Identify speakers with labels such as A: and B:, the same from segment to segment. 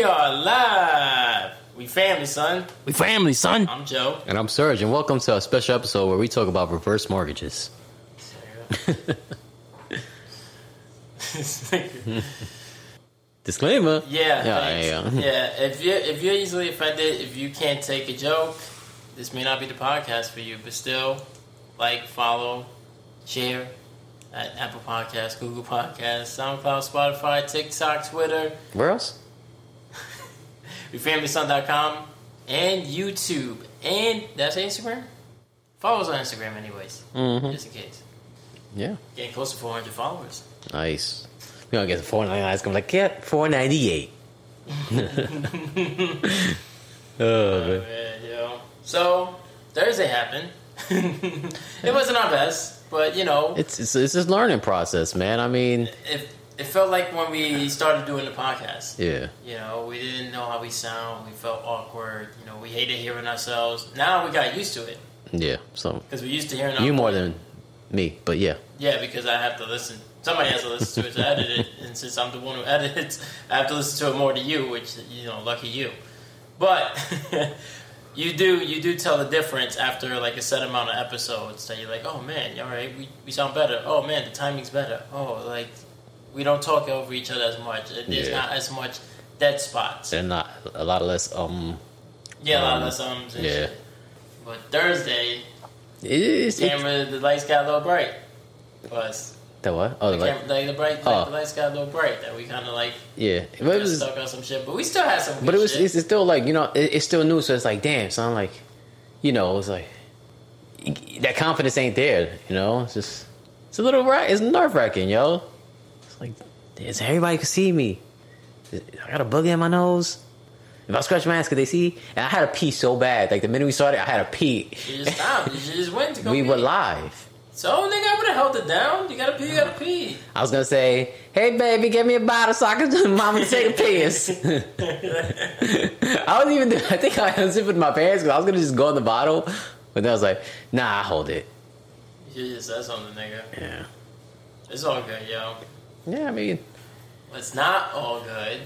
A: We are live. We family, son.
B: We family, son.
A: I'm Joe.
B: And I'm Serge, and welcome to a special episode where we talk about reverse mortgages. Disclaimer.
A: Yeah,
B: Yeah, yeah,
A: yeah,
B: yeah.
A: If you if you're easily offended, if you can't take a joke, this may not be the podcast for you. But still, like, follow, share at Apple Podcasts, Google Podcasts, SoundCloud, Spotify, TikTok, Twitter,
B: Where else?
A: WeFamilySon.com, and YouTube, and that's Instagram. Follow us on Instagram, anyways,
B: Mm-hmm.
A: just in case.
B: Yeah.
A: Getting close to 400 followers.
B: Nice. You know, I guess four ninety nine is gonna be like, yeah, four ninety eight. oh man.
A: Yo. So Thursday happened. it wasn't our best, but you know,
B: It's it's it's this learning process, man. I mean,
A: it it felt like when we started doing the podcast.
B: yeah.
A: You know, we didn't know how we sound. We felt awkward. You know, we hated hearing ourselves. Now we got used to it
B: Yeah. So
A: because we used to hearing
B: you more than me, but yeah.
A: yeah. Because I have to listen. Somebody has to listen to it to edit it, and since I'm the one who edits, I have to listen to it more to you. Which you know, lucky you. But you do you do tell the difference after like a set amount of episodes that you're like, oh man, all right, we, we sound better. Oh man, the timing's better. Oh, like we don't talk over each other as much. There's
B: Yeah.
A: not as much dead spots.
B: They're not a lot less um
A: Yeah, a lot
B: Um,
A: less ums
B: yeah.
A: shit. But Thursday,
B: it's, it's,
A: camera the lights got a little bright. Plus,
B: the what? Oh,
A: the,
B: the light.
A: cam- like the bright, like
B: Oh.
A: the lights got a little bright. That we kind of like
B: Yeah, but it was,
A: stuck on some shit. But we still had some.
B: But it was, it's, it's still like you know, it, it's still new, so it's like, damn, so I'm like, you know, it's like that confidence ain't there, you know. It's just, it's a little right, it's nerve wracking, yo. Like, it's everybody can see me. I got a booger in my nose. If I scratch my ass, could they see? And I had to pee so bad. Like the minute we started, I had to pee.
A: You just stopped. You just went to go.
B: we
A: pee.
B: were live.
A: So nigga, I would have held it down. You gotta pee. You gotta pee.
B: I was gonna say, "Hey baby, get me a bottle so I can do mama take a piss." I was even. I think I unzipped my pants because I was gonna just go in the bottle, but then I was like, "Nah, I hold it."
A: You just said something, nigga.
B: Yeah,
A: It's all good, yo.
B: Yeah. I mean,
A: It's not all good.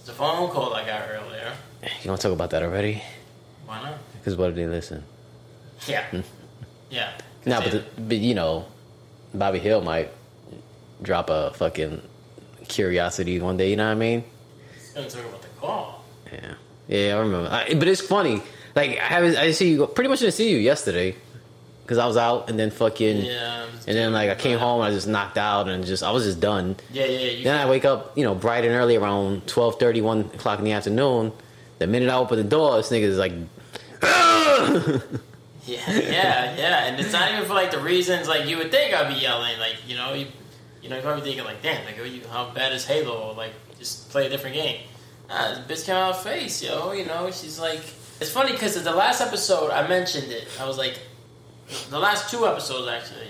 A: It's a phone call I got earlier.
B: you want to talk about that already?
A: Why not?
B: Because what did they listen?
A: Yeah. Hmm. Yeah.
B: No, but, the, but you know, Bobby Hill might drop a fucking curiosity one day. You know what I mean?
A: gonna talk about the call.
B: Yeah, yeah. I remember. I, but it's funny. Like I haven't. I see you. Pretty much didn't see you yesterday because I was out, and then fucking.
A: Yeah.
B: And then like I came home, and I just knocked out, and just I was just done.
A: Yeah, yeah. You
B: Then I wake up, you know, bright and early around 12, 1 o'clock in the afternoon. The minute I open the door, this nigga is like,
A: Yeah, yeah, yeah. And it's not even for like the reasons like you would think I'd be yelling. Like you know, you, you know, you're probably thinking like, damn, like, you, how bad is Halo? Or, like, just play a different game. Nah, this bitch came out of face, yo. You know, she's like, it's funny because the last episode I mentioned it. I was like, the last two episodes actually,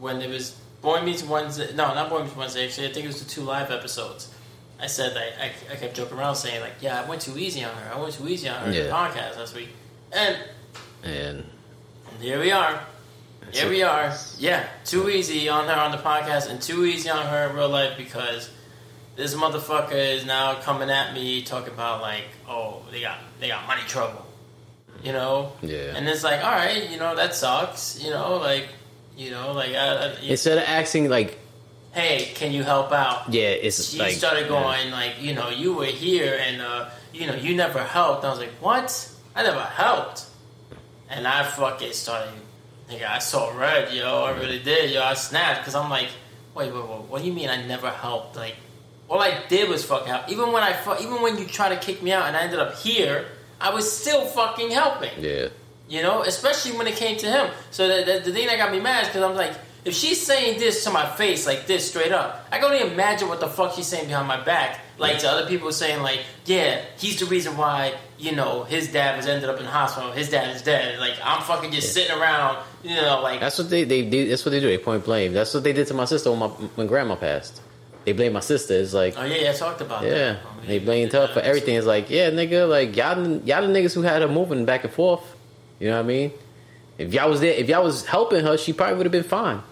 A: when it was Boy Meets Wednesday. No, not Boy Meets Wednesday. Actually, I think it was the two live episodes. I said that I, I kept joking around saying like, yeah, I went too easy on her. I went too easy on her in the podcast last week, and
B: and
A: here we are. Here we are. Yeah, too easy on her on the podcast and too easy on her in real life because this motherfucker is now coming at me talking about like, oh, they got they got money trouble, you know.
B: Yeah.
A: And it's like, all right, you know that sucks, you know, like, you know, like, I, I,
B: instead of asking like,
A: hey, can you help out?
B: yeah, it's
A: She
B: like
A: started going like, you know, you were here and uh, you know, you never helped. I was like, what? I never helped. And I fucking started, nigga, I saw red, yo. I really did, yo. I snapped because I'm like, wait, wait, wait. What do you mean I never helped? Like, all I did was fuck help. Even when I, fu- even when you try to kick me out and I ended up here, I was still fucking helping.
B: yeah,
A: You know, especially when it came to him. So the, the, the thing that got me mad is because I'm like, if she's saying this to my face like this straight up, I can only imagine what the fuck she's saying behind my back. Like to other people saying like, yeah, he's the reason why you know his dad has ended up in the hospital. His dad is dead. Like I'm fucking just sitting around, you know, like
B: that's what they they do. That's what they do. They point blame. That's what they did to my sister when my when grandma passed. They blame my sister. It's like.
A: oh yeah, yeah, I talked about
B: Yeah, oh,
A: that. Oh,
B: they
A: yeah,
B: blamed
A: yeah,
B: her for everything. It's like, yeah, nigga, like y'all, y'all the niggas who had her moving back and forth. You know what I mean? If y'all was there, if y'all was helping her, she probably would have been fine.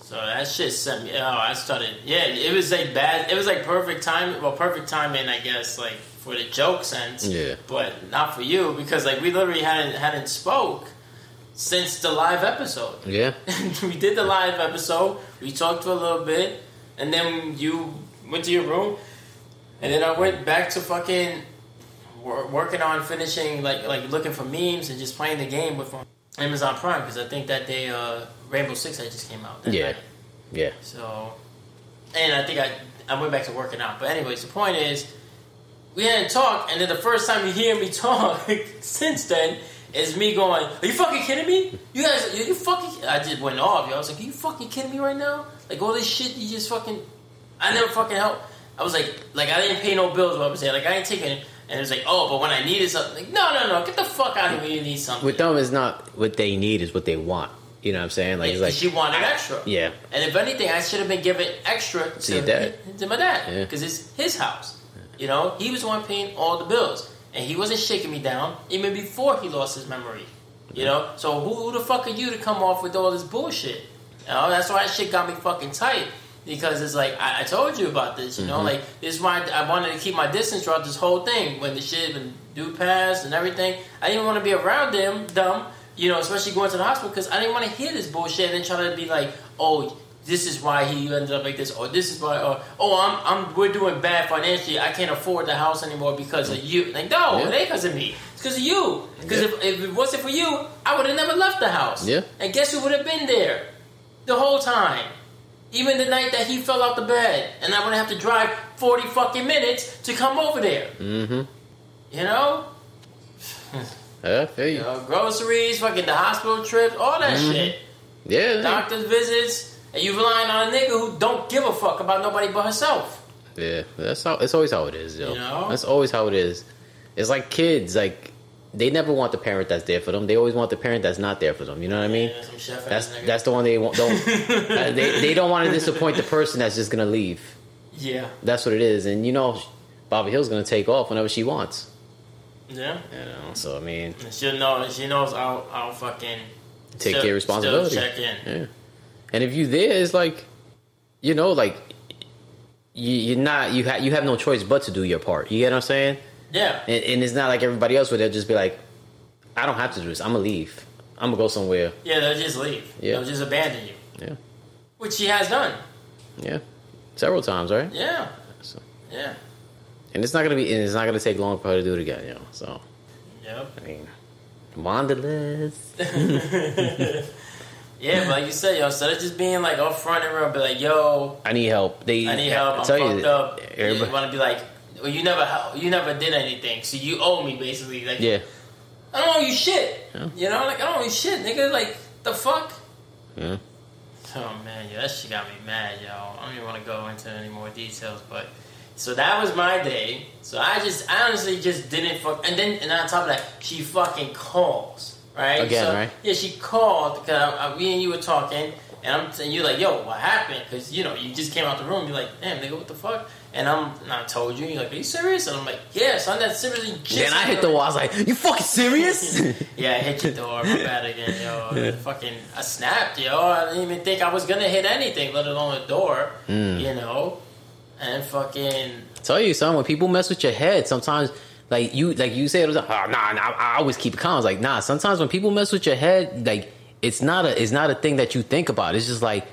A: So that shit sent me. Oh, I started. Yeah, it was like bad. It was like perfect time. Well, perfect timing, I guess. Like for the joke sense.
B: Yeah.
A: But not for you because like we literally hadn't hadn't spoke since the live episode.
B: Yeah.
A: we did the live episode. We talked for a little bit, and then you went to your room, and then I went back to fucking wor- working on finishing like like looking for memes and just playing the game with Amazon Prime because I think that day uh, Rainbow Six had just came out. That
B: Yeah.
A: night.
B: Yeah.
A: So, and I think I I went back to working out. But anyways, the point is, we hadn't talked, and then the first time you hear me talk since then is me going, "Are you fucking kidding me? You guys, you, you fucking." I just went off. Yo. I was like, "Are you fucking kidding me right now? Like all this shit you just fucking." I never fucking help. I was like, like I didn't pay no bills. What I was saying, like I ain't taking it. And it was like, oh, but when I needed something, like, no, no, no, get the fuck out of here when you need something.
B: With them, it's not what they need; is what they want. You know what I'm saying? Like,
A: Yeah,
B: like,
A: she wanted extra.
B: yeah,
A: And if anything, I should have been giving extra to,
B: your dad.
A: to my dad
B: Yeah.
A: because it's his house. You know, he was the one paying all the bills, and he wasn't shaking me down even before he lost his memory. You know, so who, who the fuck are you to come off with all this bullshit? You know, that's why that shit got me fucking tight because it's like I, I told you about this. You know,
B: Mm-hmm.
A: like this is why I wanted to keep my distance throughout this whole thing when the shit when dude passed and everything. I didn't want to be around them, dumb. You know, especially going to the hospital because I didn't want to hear this bullshit and then try to be like, oh, this is why he ended up like this, or this is why, or oh, I'm, I'm, we're doing bad financially. I can't afford the house anymore because of you. Like, no,
B: Yeah.
A: it ain't because of me. It's because of you. Because
B: Yeah.
A: if, if it wasn't for you, I would have never left the house.
B: Yeah.
A: And guess who would have been there the whole time? Even the night that he fell out the bed, and I would have to drive forty fucking minutes to come over there.
B: mm-hmm.
A: You know,
B: Yeah, I feel
A: you
B: you.
A: know, groceries, fucking the hospital trips, all that
B: Mhm.
A: shit.
B: Yeah,
A: Doctor's visits, and you relying on a nigga who don't give a fuck about nobody but herself.
B: yeah. That's how. It's always how it is, yo.
A: You know?
B: That's always how it is. It's like kids. Like they never want the parent that's there for them. They always want the parent that's not there for them. You know what I mean?
A: Yeah,
B: That's that's the one they want. Don't uh, they? They don't want to disappoint the person that's just gonna leave.
A: yeah,
B: That's what it is. And you know, Bobby Hill's gonna take off whenever she wants.
A: yeah.
B: You know. So I mean,
A: she know she knows I'll I'll fucking
B: take
A: still-
B: your responsibility.
A: Check in.
B: Yeah. And if you there, it's like, you know, like you, you're not you have you have no choice but to do your part. You get what I'm saying?
A: Yeah,
B: And, and it's not like everybody else where they'll just be like, I don't have to do this. I'm gonna leave. I'm gonna go somewhere.
A: yeah. They'll just leave.
B: Yeah.
A: They'll just abandon you,
B: Yeah.
A: which she has done.
B: Yeah. Several times, right?
A: Yeah,
B: So,
A: yeah,
B: and it's not gonna be. And it's not gonna take long for her to do it again. You know. So
A: yep.
B: I mean, Wanderlust.
A: yeah, but like you said, yo, instead of just being like upfront and real, be like, yo,
B: I need help. They.
A: I need help. I'm fucked
B: you,
A: up. You
B: Everybody,
A: want to be like, well, you never, you never did anything, so you owe me basically. Like,
B: yeah.
A: I don't owe you shit.
B: Yeah.
A: You know, like I don't owe you shit, nigga. Like the fuck.
B: Yeah.
A: Oh man, yeah, that shit got me mad, yo. I don't even want to go into any more details, but so that was my day. So I just, I honestly just didn't fuck. And then, and on top of that, she fucking calls, right?
B: Again,
A: So-
B: right?
A: Yeah, she called because I, I, me and you were talking, and I'm, and you're like, yo, what happened? Because you know, you just came out the room. You're like, damn, nigga, what the fuck? And I'm, and I told you. You're like, are you serious? And I'm like, yeah, son, that's seriously. Just
B: Then I hit the wall. I was like, "You fucking serious?"
A: yeah, I hit your door. My bad again, yo. Fucking, I snapped, yo. I didn't even think I was gonna hit anything, let alone a door.
B: Mm.
A: You know, and fucking,
B: tell you, son, when people mess with your head, sometimes like you like you said, it was like, oh, nah, nah, I always keep it calm. I was like, nah, sometimes when people mess with your head, like it's not a it's not a thing that you think about. It's just like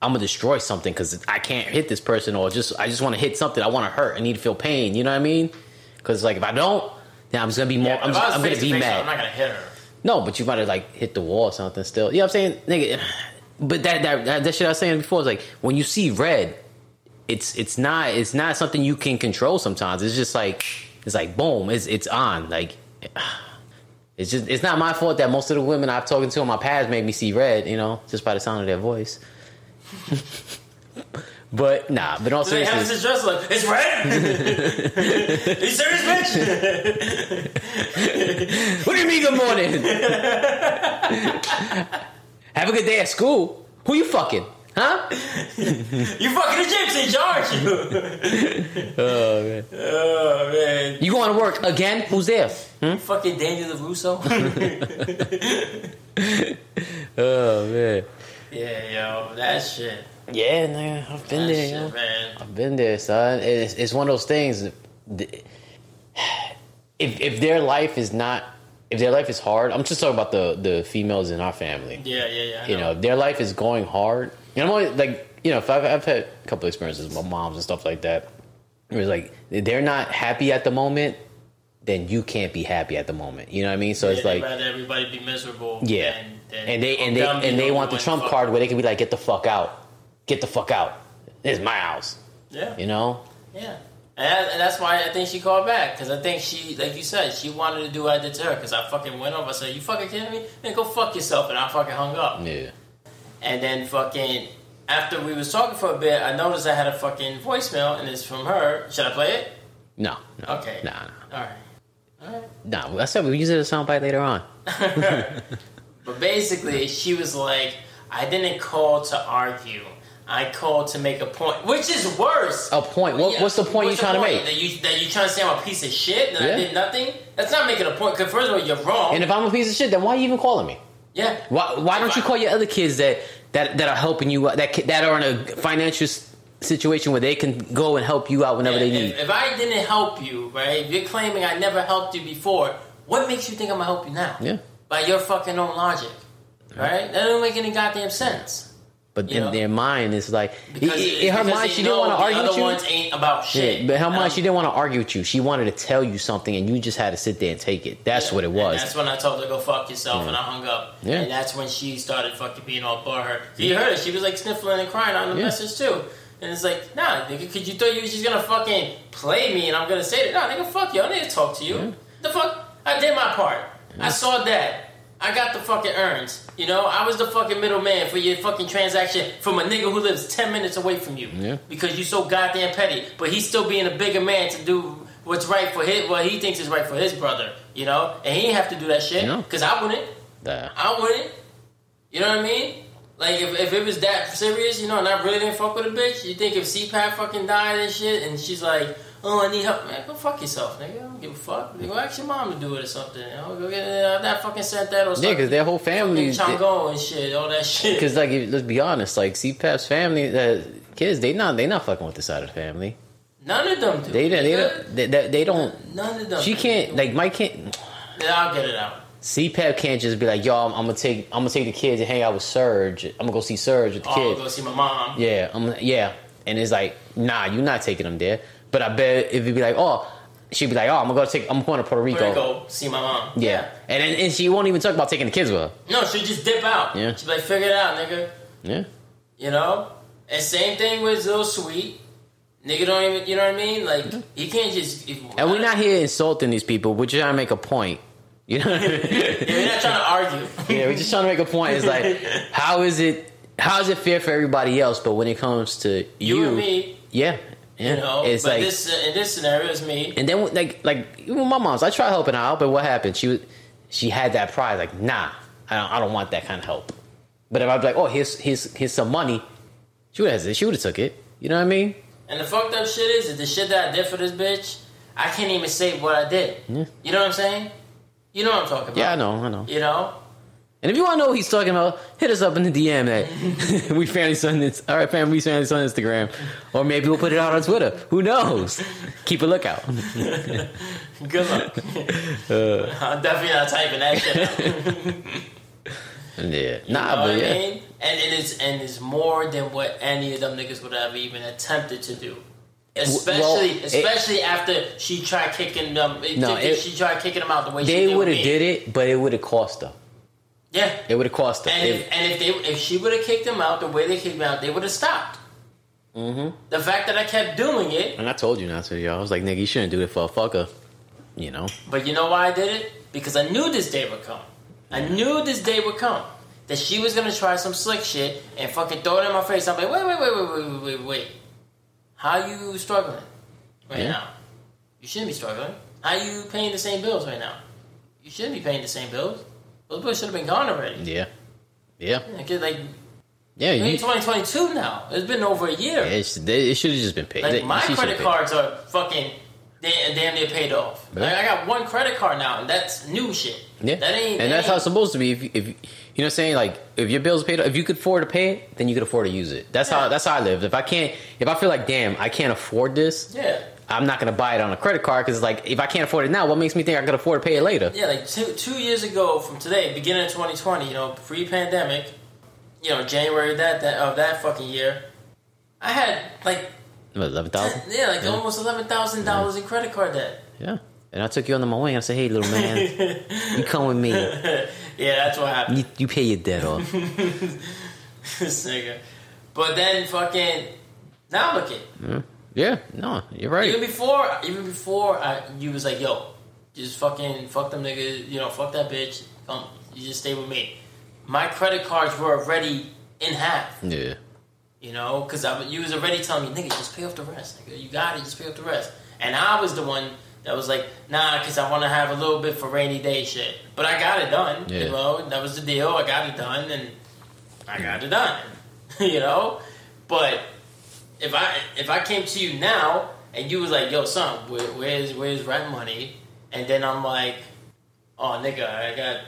B: I'm gonna destroy something because I can't hit this person, or just I just want to hit something. I want to hurt. I need to feel pain. You know what I mean? Because like if I don't, then I'm just gonna be more.
A: yeah,
B: I'm, just, I'm gonna be mad.
A: I'm not gonna hit her.
B: No, but you might have like hit the wall or something still. You know what I'm saying? Nigga, but that that that, that shit I was saying before is like when you see red, it's it's not it's not something you can control sometimes. It's just like it's like boom, it's it's on. Like it's just it's not my fault that most of the women I've talked to in my past made me see red, you know, just by the sound of their voice. But nah, but all
A: So they have
B: seriousness,
A: this dress like, it's red. You serious, bitch?
B: what do you mean good morning? Have a good day at school. Who you fucking? Huh?
A: you fucking Egyptian, aren't you?
B: Oh man.
A: oh man,
B: You going to work again? Who's there? Hmm?
A: fucking Daniel Russo.
B: Oh man.
A: Yeah, yo, that shit.
B: Yeah, nigga, I've been
A: That
B: there,
A: shit,
B: yo.
A: man.
B: I've been there, son. It's, it's one of those things. if if their life is not if their life is hard, I'm just talking about the the females in our family.
A: Yeah, yeah, yeah. I
B: You know, if their life is going hard. You know, I'm only, like you know, if I've, I've had a couple experiences with my moms and stuff like that. It was like they're not happy at the moment, then you can't be happy at the moment. You know what I mean? So it's like
A: rather everybody be miserable.
B: yeah, and they and they and they want the trump card where they can be like, get the fuck out, get the fuck out. It's is my house.
A: Yeah,
B: You know?
A: yeah. And, that- and that's why I think she called back because I think she, like you said, she wanted to do what I did to her because I fucking went over. I said, "You fucking kidding me? Then go fuck yourself," and I fucking hung up.
B: Yeah.
A: And then fucking after we was talking for a bit, I noticed I had a fucking voicemail and it's from her. Should I play it?
B: No. no
A: Okay.
B: Nah. Nah.
A: All right. All right.
B: Nah. I said we use it as a soundbite later on.
A: But basically, she was like, I didn't call to argue. I called to make a point, which is worse.
B: A point. What,
A: Yeah.
B: What's the point
A: What's
B: you're trying
A: the
B: to make?
A: That you that you trying to say I'm a piece of shit that
B: Yeah.
A: I did nothing? That's not making a point. Because first of all, you're wrong.
B: And if I'm a piece of shit, then why are you even calling me?
A: yeah.
B: Why, why don't you call your other kids that, that, that are helping you that that are in a financial situation where they can go and help you out whenever they need?
A: If, if I didn't help you, right? If you're claiming I never helped you before, what makes you think I'm gonna help you now?
B: Yeah.
A: By your fucking own logic, right? That don't make any goddamn sense.
B: But in
A: know?
B: their mind, it's like
A: Because it-
B: her mind, she didn't want to argue with you.
A: ones ain't about shit.
B: Yeah, but her mind, she didn't want to argue with you. She wanted to tell you something, and you just had to sit there and take it. That's what it was.
A: that's when I told her go fuck yourself, and I hung up.
B: Yeah.
A: And that's when she started fucking being all butthurt. You heard her; she was like sniffling and crying on the
B: Yeah.
A: message too. And it's like, nah, nigga, could you thought you was just gonna fucking play me, and I'm gonna say that? Nah, nigga, fuck you. I need to talk to you. The fuck, I did my part. I saw that. I got the fucking earns. You know, I was the fucking middleman for your fucking transaction from a nigga who lives ten minutes away from you.
B: Yeah.
A: Because you so goddamn petty, but he's still being a bigger man to do what's right for his, what he thinks is right for his brother. You know, and he have to do that shit.
B: No.
A: Cause I wouldn't.
B: Uh,
A: I wouldn't. You know what I mean? Like if, if it was that serious, you know, and I really didn't fuck with a bitch, you think if CPAP fucking died and shit, and she's like, "Oh, I need help," man, go fuck yourself, nigga. I don't give a fuck. Go ask your mom to do it or something. You know, go get uh, that fucking sent that or something.
B: yeah, because their whole family.
A: Chango and shit, all that shit.
B: Because like, if- let's be honest, like CPAP's family, the kids, they not they not fucking with the side of the family.
A: None of them do.
B: They they they, they, they, don't.
A: None of them.
B: She can't like Mike can't.
A: Yeah, I'll get it out.
B: CPAP can't just be like, yo, I'm, I'm gonna take I'm gonna take the kids and hang out with Serge. I'm gonna go see Serge with the kids.
A: Oh,
B: kids.
A: go see my mom.
B: Yeah, I'm yeah. And it's like, nah, you're not taking them there. But I bet if you'd be like, oh, she'd be like, oh, I'm gonna go take, I'm going to Puerto Rico.
A: Where to go see my mom.
B: Yeah, and then and she won't even talk about taking the kids with her.
A: No, she'll just dip out.
B: Yeah.
A: She'll be like, figure it out, nigga.
B: Yeah,
A: You know? And same thing with Lil Sweet. Nigga don't even, you know what I mean? Like, you can't just. If,
B: and we're not here insulting these people. We're just trying to make a point. You know?
A: Yeah, we're not trying to argue.
B: yeah, we're just trying to make a point. It's like, how is it? How is it fair for everybody else? But when it comes to you,
A: You, and me,
B: yeah,
A: you know?
B: it's
A: but
B: like,
A: this, uh, in this scenario, it's me.
B: and then like, like even my mom's, I try helping her out, but what happened? She was, she had that pride, like, nah, I don't, I don't want that kind of help. But if I'd be like, oh, here's, here's, here's some money, she would have, she would have took it. You know what I mean?
A: And the fucked up shit is, is the shit that I did for this bitch, I can't even say what I did. You know what I'm saying? You know what I'm talking about.
B: Yeah, I know, I know.
A: You know?
B: And if you want to know what he's talking about, hit us up in the DM at we family son. All right, fam, we family son Instagram, or maybe we'll put it out on Twitter. Who knows? Keep a lookout.
A: Good luck.
B: Uh.
A: I'm definitely not typing that shit.
B: Yeah,
A: You
B: nah, but yeah,
A: I mean? And it is and it's more than what any of them niggas would have even attempted to do. Especially,
B: well, it-
A: especially after she tried kicking them.
B: No, it-
A: she tried kicking them out the way she
B: they would have did it, but it would have cost them.
A: Yeah,
B: it would have cost them.
A: And,
B: if,
A: and if they if she would have kicked him out the way they kicked him out, they would have stopped. Mm-hmm. The fact that I kept doing it,
B: and I told you not to, y'all. I was like, nigga, you shouldn't do it for a fucker, you know.
A: But you know why I did it? Because I knew this day would come. I knew this day would come that she was gonna try some slick shit and fucking throw it in my face. I'm like, wait, wait, wait, wait, wait, wait, wait. How you struggling right
B: yeah.
A: now? You shouldn't be struggling. How you paying the same bills right now? You shouldn't be paying the same bills. Those bills should have been gone already.
B: Yeah, yeah,
A: Like, like
B: yeah. You,
A: 2022 now. It's been over a year.
B: it's, they, it should have just been paid.
A: Like
B: They-
A: my credit
B: paid.
A: cards are fucking damn, damn near paid off.
B: Yeah.
A: Like, I got one credit card now, and that's new shit.
B: Yeah,
A: that ain't.
B: and
A: that
B: that's how it's supposed to be. If, if you know, what I'm saying like if your bills paid, if you could afford to pay it, then you could afford to use it. That's
A: Yeah.
B: how that's how I live. If I can't, if I feel like damn, I can't afford this,
A: Yeah,
B: I'm not gonna buy it on a credit card because like if I can't afford it now, what makes me think I can afford to pay it later?
A: Yeah, like two two years ago from today, beginning of 2020, you know, pre-pandemic, you know, January that, that of that fucking year, I had like
B: eleven thousand?
A: yeah, like almost eleven thousand dollars in credit card debt.
B: Yeah. And I took you under my wing. I said, "Hey, little man, you come with me.
A: Yeah, that's what happened.
B: You, you pay your debt off."
A: this nigga. But then fucking now look it.
B: Yeah. No, you're right.
A: Even before, even before, I, you was like, "Yo, just fucking fuck them niggas. You know, fuck that bitch. Come, you just stay with me." My credit cards were already in half.
B: Yeah.
A: You know, because you was already telling me, "Nigga, just pay off the rest. Nigga, you got it. Just pay off the rest." And I was the one that was like, "Nah," because I want to have a little bit for rainy day shit. But I got it done.
B: Yeah.
A: You know, that was the deal. I got it done, and I got it done. you know, but if I if I came to you now and you was like, "Yo, son, where, where's where's rent money?" and then I'm like, "Oh, nigga, I got."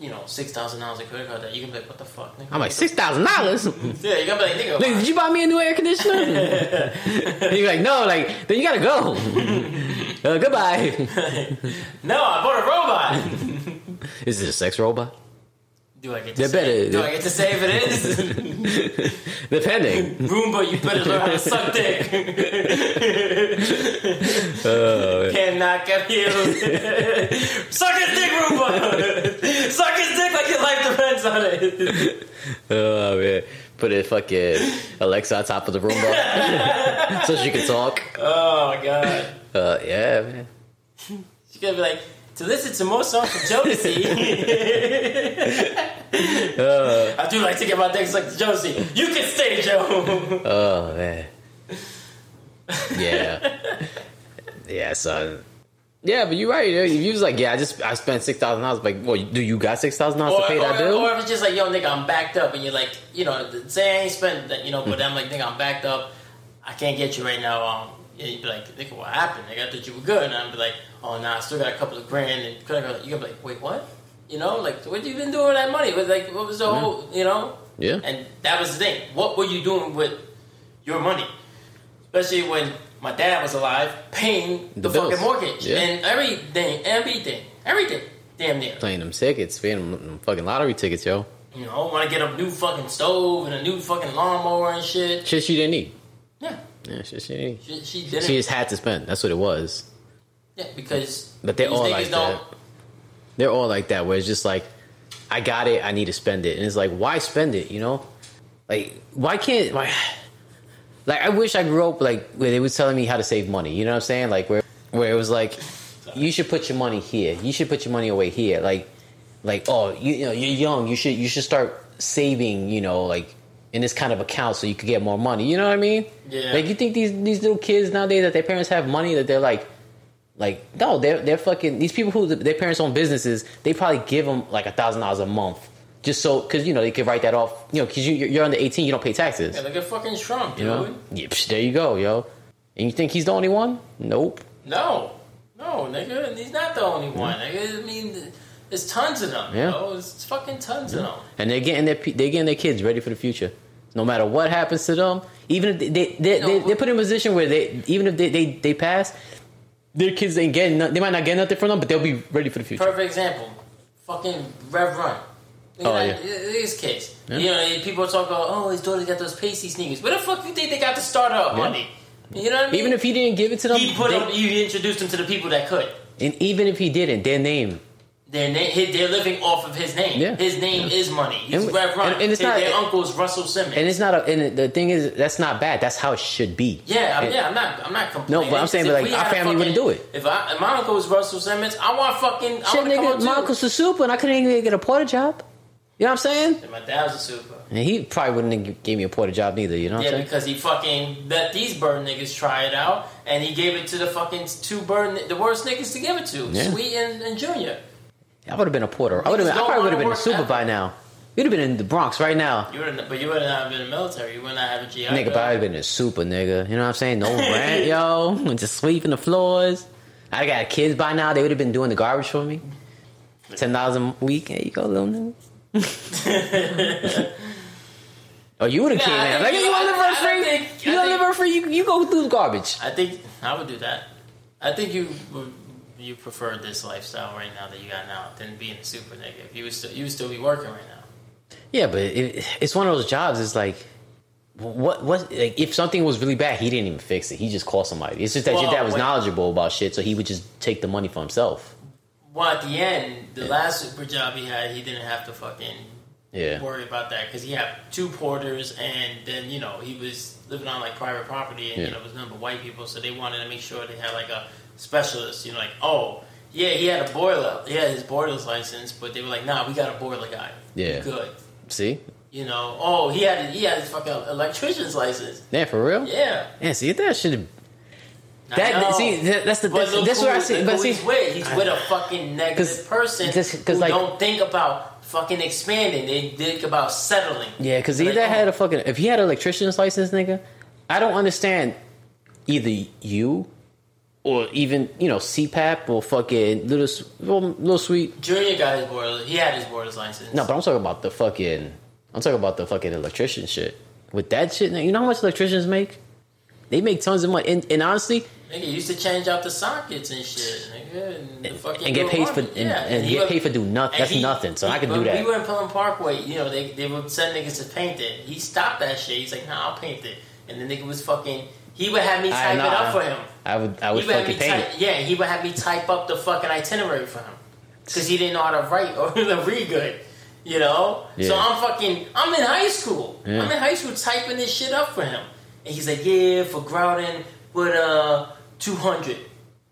A: You know, six thousand dollars in credit card that you can be like, what the fuck, nigga?
B: I'm like six thousand dollars.
A: Yeah, you gonna be like, nigga.
B: Did you buy me a new air conditioner? He's like, no, like, then you gotta go. uh, goodbye.
A: no, I bought a robot.
B: Is it a sex robot?
A: Do I get to
B: They
A: say?
B: better-
A: do I get to say if it is?
B: Depending.
A: Roomba, you better learn how to suck dick.
B: Uh,
A: Cannot get you. suck his dick, Roomba. suck his dick like your life depends on it.
B: oh man, put a fucking Alexa on top of the Roomba so she can talk.
A: Oh my god.
B: Uh, yeah, man.
A: She's gonna be like, to listen to more songs from Jodeci.
B: Uh,
A: I do like to get my things like Jodeci. You can stay, Joe.
B: oh man. Yeah. Yeah, son. Yeah, but you're right. If you was like, yeah, I just I spent six thousand dollars. Like, well, do you got six thousand dollars to pay that bill?
A: or if it's just like, yo, nigga, I'm backed up, and you're like, you know, say I ain't spent that, you know, but I'm like, nigga, I'm backed up. I can't get you right now. Um, yeah, you'd be like, nigga, what happened? Nigga, I thought you were good, and I'd be like, oh, nah, I still got a couple of grand, and you're gonna be like, wait, what? You know, like, what you been doing with that money? Was like, what was the whole, you know?
B: yeah.
A: And that was the thing. What were you doing with your money? Especially when my dad was alive, paying the,
B: The
A: fucking mortgage
B: Yeah.
A: and everything, everything, everything, damn near.
B: Playing them tickets, paying them, them fucking lottery tickets, yo.
A: You know, want to get a new fucking stove and a new fucking lawnmower and shit.
B: Shit she didn't need.
A: Yeah,
B: Yeah, shit she didn't
A: she, she did
B: She just had to spend. That's what it was.
A: Yeah, because
B: But they're all like that. They're all like that, where it's just like, I got it, I need to spend it, and it's like, why spend it? You know, like why can't why? Like I wish I grew up like where they was telling me how to save money. You know what I'm saying? Like where where it was like, you should put your money here. You should put your money away here. Like like oh you, you know you're young. You should you should start saving. You know like in this kind of account so you could get more money. You know what I mean?
A: Yeah.
B: Like you think these these little kids nowadays that their parents have money that they're like like no, they're they're fucking these people who their parents own businesses. They probably give them like a thousand dollars a month just so because you know they could write that off. You know, because you, you're under eighteen, you don't pay taxes.
A: Yeah, look at fucking Trump, dude.
B: You know, yeah, psh, there you go, yo. And you think he's the only one? Nope.
A: No, no, nigga, he's not the only one. Mm-hmm. Nigga, I mean, there's tons of them.
B: Yeah.
A: Yeah, know? there's fucking tons of them.
B: And they're getting their they're getting their kids ready for the future. No matter what happens to them, even if they they they,
A: No,
B: they, they're put in a position where they even if they they, they pass, their kids ain't getting no- they might not get nothing from them, but they'll be ready for the future.
A: Perfect example. Fucking Rev Run. Look
B: Oh,
A: at
B: yeah.
A: His case.
B: Yeah.
A: You know, people talk about, oh, his daughter got those Pastry sneakers. Where the fuck do you think they got the startup
B: Yeah.
A: money? You know what I mean?
B: Even if he didn't give it to them,
A: he put
B: they-
A: them, you introduced them to the people that could.
B: and even if he didn't, their name
A: Their name, his, they're living off of his name.
B: Yeah.
A: His name is money. He's
B: And-
A: Rev Run.
B: and- and it's
A: His-
B: not-
A: their uncle's Russell Simmons.
B: and it's not a and the thing is that's not bad. That's how it should be.
A: yeah, I'm,
B: And-
A: yeah, I'm not, I'm not complaining.
B: No, but I'm saying, but, like, our family wouldn't do it.
A: If, I, if my uncle was Russell Simmons, I want fucking. I
B: Shit,
A: want to come
B: nigga, my uncle's a super, and I couldn't even get a porter job. You know what I'm saying?
A: And my dad was a super.
B: And he probably wouldn't have gave me a porter job neither. You know what
A: Yeah,
B: I'm saying?
A: because he fucking let these bird niggas try it out, and he gave it to the fucking two bird, the worst niggas to give it to,
B: Yeah.
A: Sweet and, and Junior.
B: I would have been a porter. I would have. I probably would have been a super by now. You'd have been in the Bronx right now.
A: You would, but you would not have been in the military. You would not have a GI.
B: Nigga,
A: Bill.
B: but I'd have been a super nigga. You know what I'm saying? No rent, yo. Just sweeping the floors. I got kids by now. They would have been doing the garbage for me. Ten dollars a week. Here you go, little nigga. oh, you would have
A: Nah,
B: came
A: I
B: in. Like,
A: you-
B: you want to live
A: I-
B: free?
A: think-
B: You
A: I
B: want to live free? You, you go through the garbage.
A: I think I would do that. I think you would you prefer this lifestyle right now that you got now than being a super. If you would still you would still be working right now.
B: Yeah, but it, it's one of those jobs. It's like, what? What? Like, if something was really bad, he didn't even fix it. He just called somebody. It's just that your dad was
A: wait.
B: knowledgeable about shit, so he would just take the money for himself.
A: Well, at the end, the last super job he had, he didn't have to fucking
B: Yeah,
A: worry about that because he had two porters, and then you know he was living on like private property, and
B: Yeah.
A: you know it was nothing but white people, so they wanted to make sure they had like a specialist. You know, like oh yeah, he had a boiler, he had his boiler's license, but they were like, nah, we got a boiler guy.
B: Yeah.
A: good.
B: see,
A: You know, oh he had he had his fucking electrician's license.
B: yeah, for real.
A: Yeah,
B: Yeah, see that should.
A: I
B: That see, that, that's the that's, that's what I see. But see,
A: he's with. He's with a fucking negative
B: 'Cause-
A: person
B: just- 'cause,
A: who
B: like-
A: don't think about fucking expanding. They think about settling.
B: Yeah, because either
A: oh,
B: had a fucking if he had an electrician's license, nigga, I don't understand either you or even you know CPAP or fucking little little, little sweet.
A: Junior got his boiler. He had his boiler's license.
B: No, but I'm talking about the fucking. I'm talking about the fucking electrician shit. With that shit, you know how much electricians make? They make tons of money, and, and honestly,
A: Nigga used to change out the sockets and shit, nigga, and, fucking
B: and get paid for
A: harmony.
B: and,
A: yeah,
B: and
A: he
B: get
A: would-
B: paid for do nothing. That's
A: he-
B: nothing. So
A: he-
B: I can do that.
A: We were in Pelham Parkway. You know, they they would send niggas to paint it. He stopped that shit. He's like, Nah, I'll paint it. And the nigga was fucking. He would have me
B: I-
A: type it up for him.
B: I would I would
A: would
B: fucking
A: type,
B: it.
A: Yeah, he would have me type up the fucking itinerary for him because he didn't know how to write or read good. You know, so I'm fucking. I'm in high school.
B: Yeah.
A: I'm in high school typing this shit up for him, and he's like, "Yeah, for grouting with uh 200."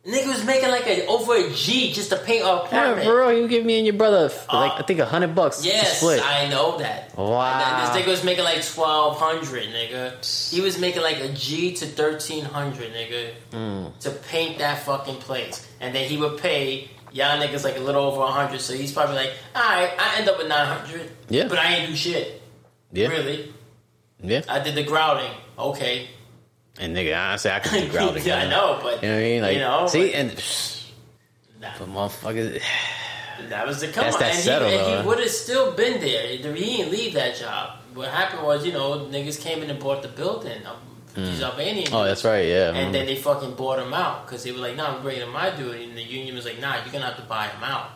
A: Nigga was making like a over a G just to paint
B: Yeah,
A: apartment.
B: for real, you give me and your brother like
A: Uh,
B: I think a hundred bucks to
A: Yes. I know that.
B: Wow.
A: And then this nigga was making like twelve hundred, nigga. He was making like a G to thirteen hundred, nigga,
B: Mm.
A: to paint that fucking place, and then he would pay y'all niggas like a little over a hundred. So he's probably like, all right, I end up with nine hundred.
B: Yeah.
A: but I ain't do shit.
B: yeah,
A: Really,
B: yeah.
A: I did the grouting. Okay,
B: And nigga, honestly, I could do grouting.
A: yeah, I know, but
B: You know what I mean? Like,
A: you know,
B: see, and
A: Nah.
B: but motherfuckers,
A: That was the come
B: That's
A: on.
B: that
A: and
B: settle,
A: he, he would have still been there. He didn't leave that job. What happened was, you know, niggas came in and bought the building. Um, These Albanians.
B: oh, that's right, yeah.
A: And then they fucking bought him out because they were like, "Nah, we're bringing my dude." And the union was like, "Nah, you're gonna have to buy him out."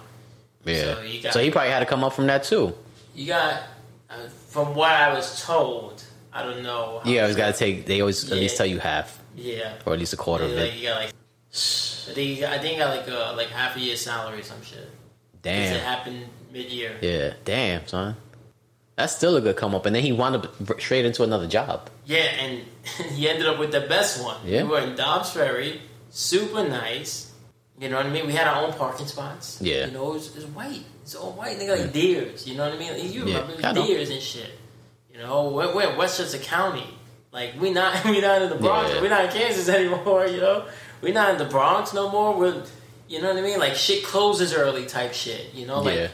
B: yeah.
A: so got-
B: so he probably had to come up from that too.
A: You got, uh, from what I was told, I don't know.
B: You always got to take. They always at least tell you half,
A: Yeah.
B: or at least a quarter of
A: Yeah, like
B: it.
A: you got like, I think got, I think you got like uh, like half a year's salary or some shit. 'Cause It happened mid year.
B: Yeah. Damn, son. That's still a good come up, and then he wound up straight into another job.
A: Yeah, and he ended up with the best one.
B: Yeah.
A: We were in Dobbs Ferry, super nice. You know what I mean? We had our own parking spots.
B: Yeah.
A: You know, it was, it was white. It's all white, nigga, like deers. You know what I mean? Like, you remember
B: I know.
A: deers and shit. You know, we're, we're in Westchester County. Like we not we not in the Bronx.
B: Yeah.
A: We're not in Kansas anymore. You know, we're not in the Bronx no more. We're you know what I mean? Like shit closes early type shit. You know, like
B: yeah.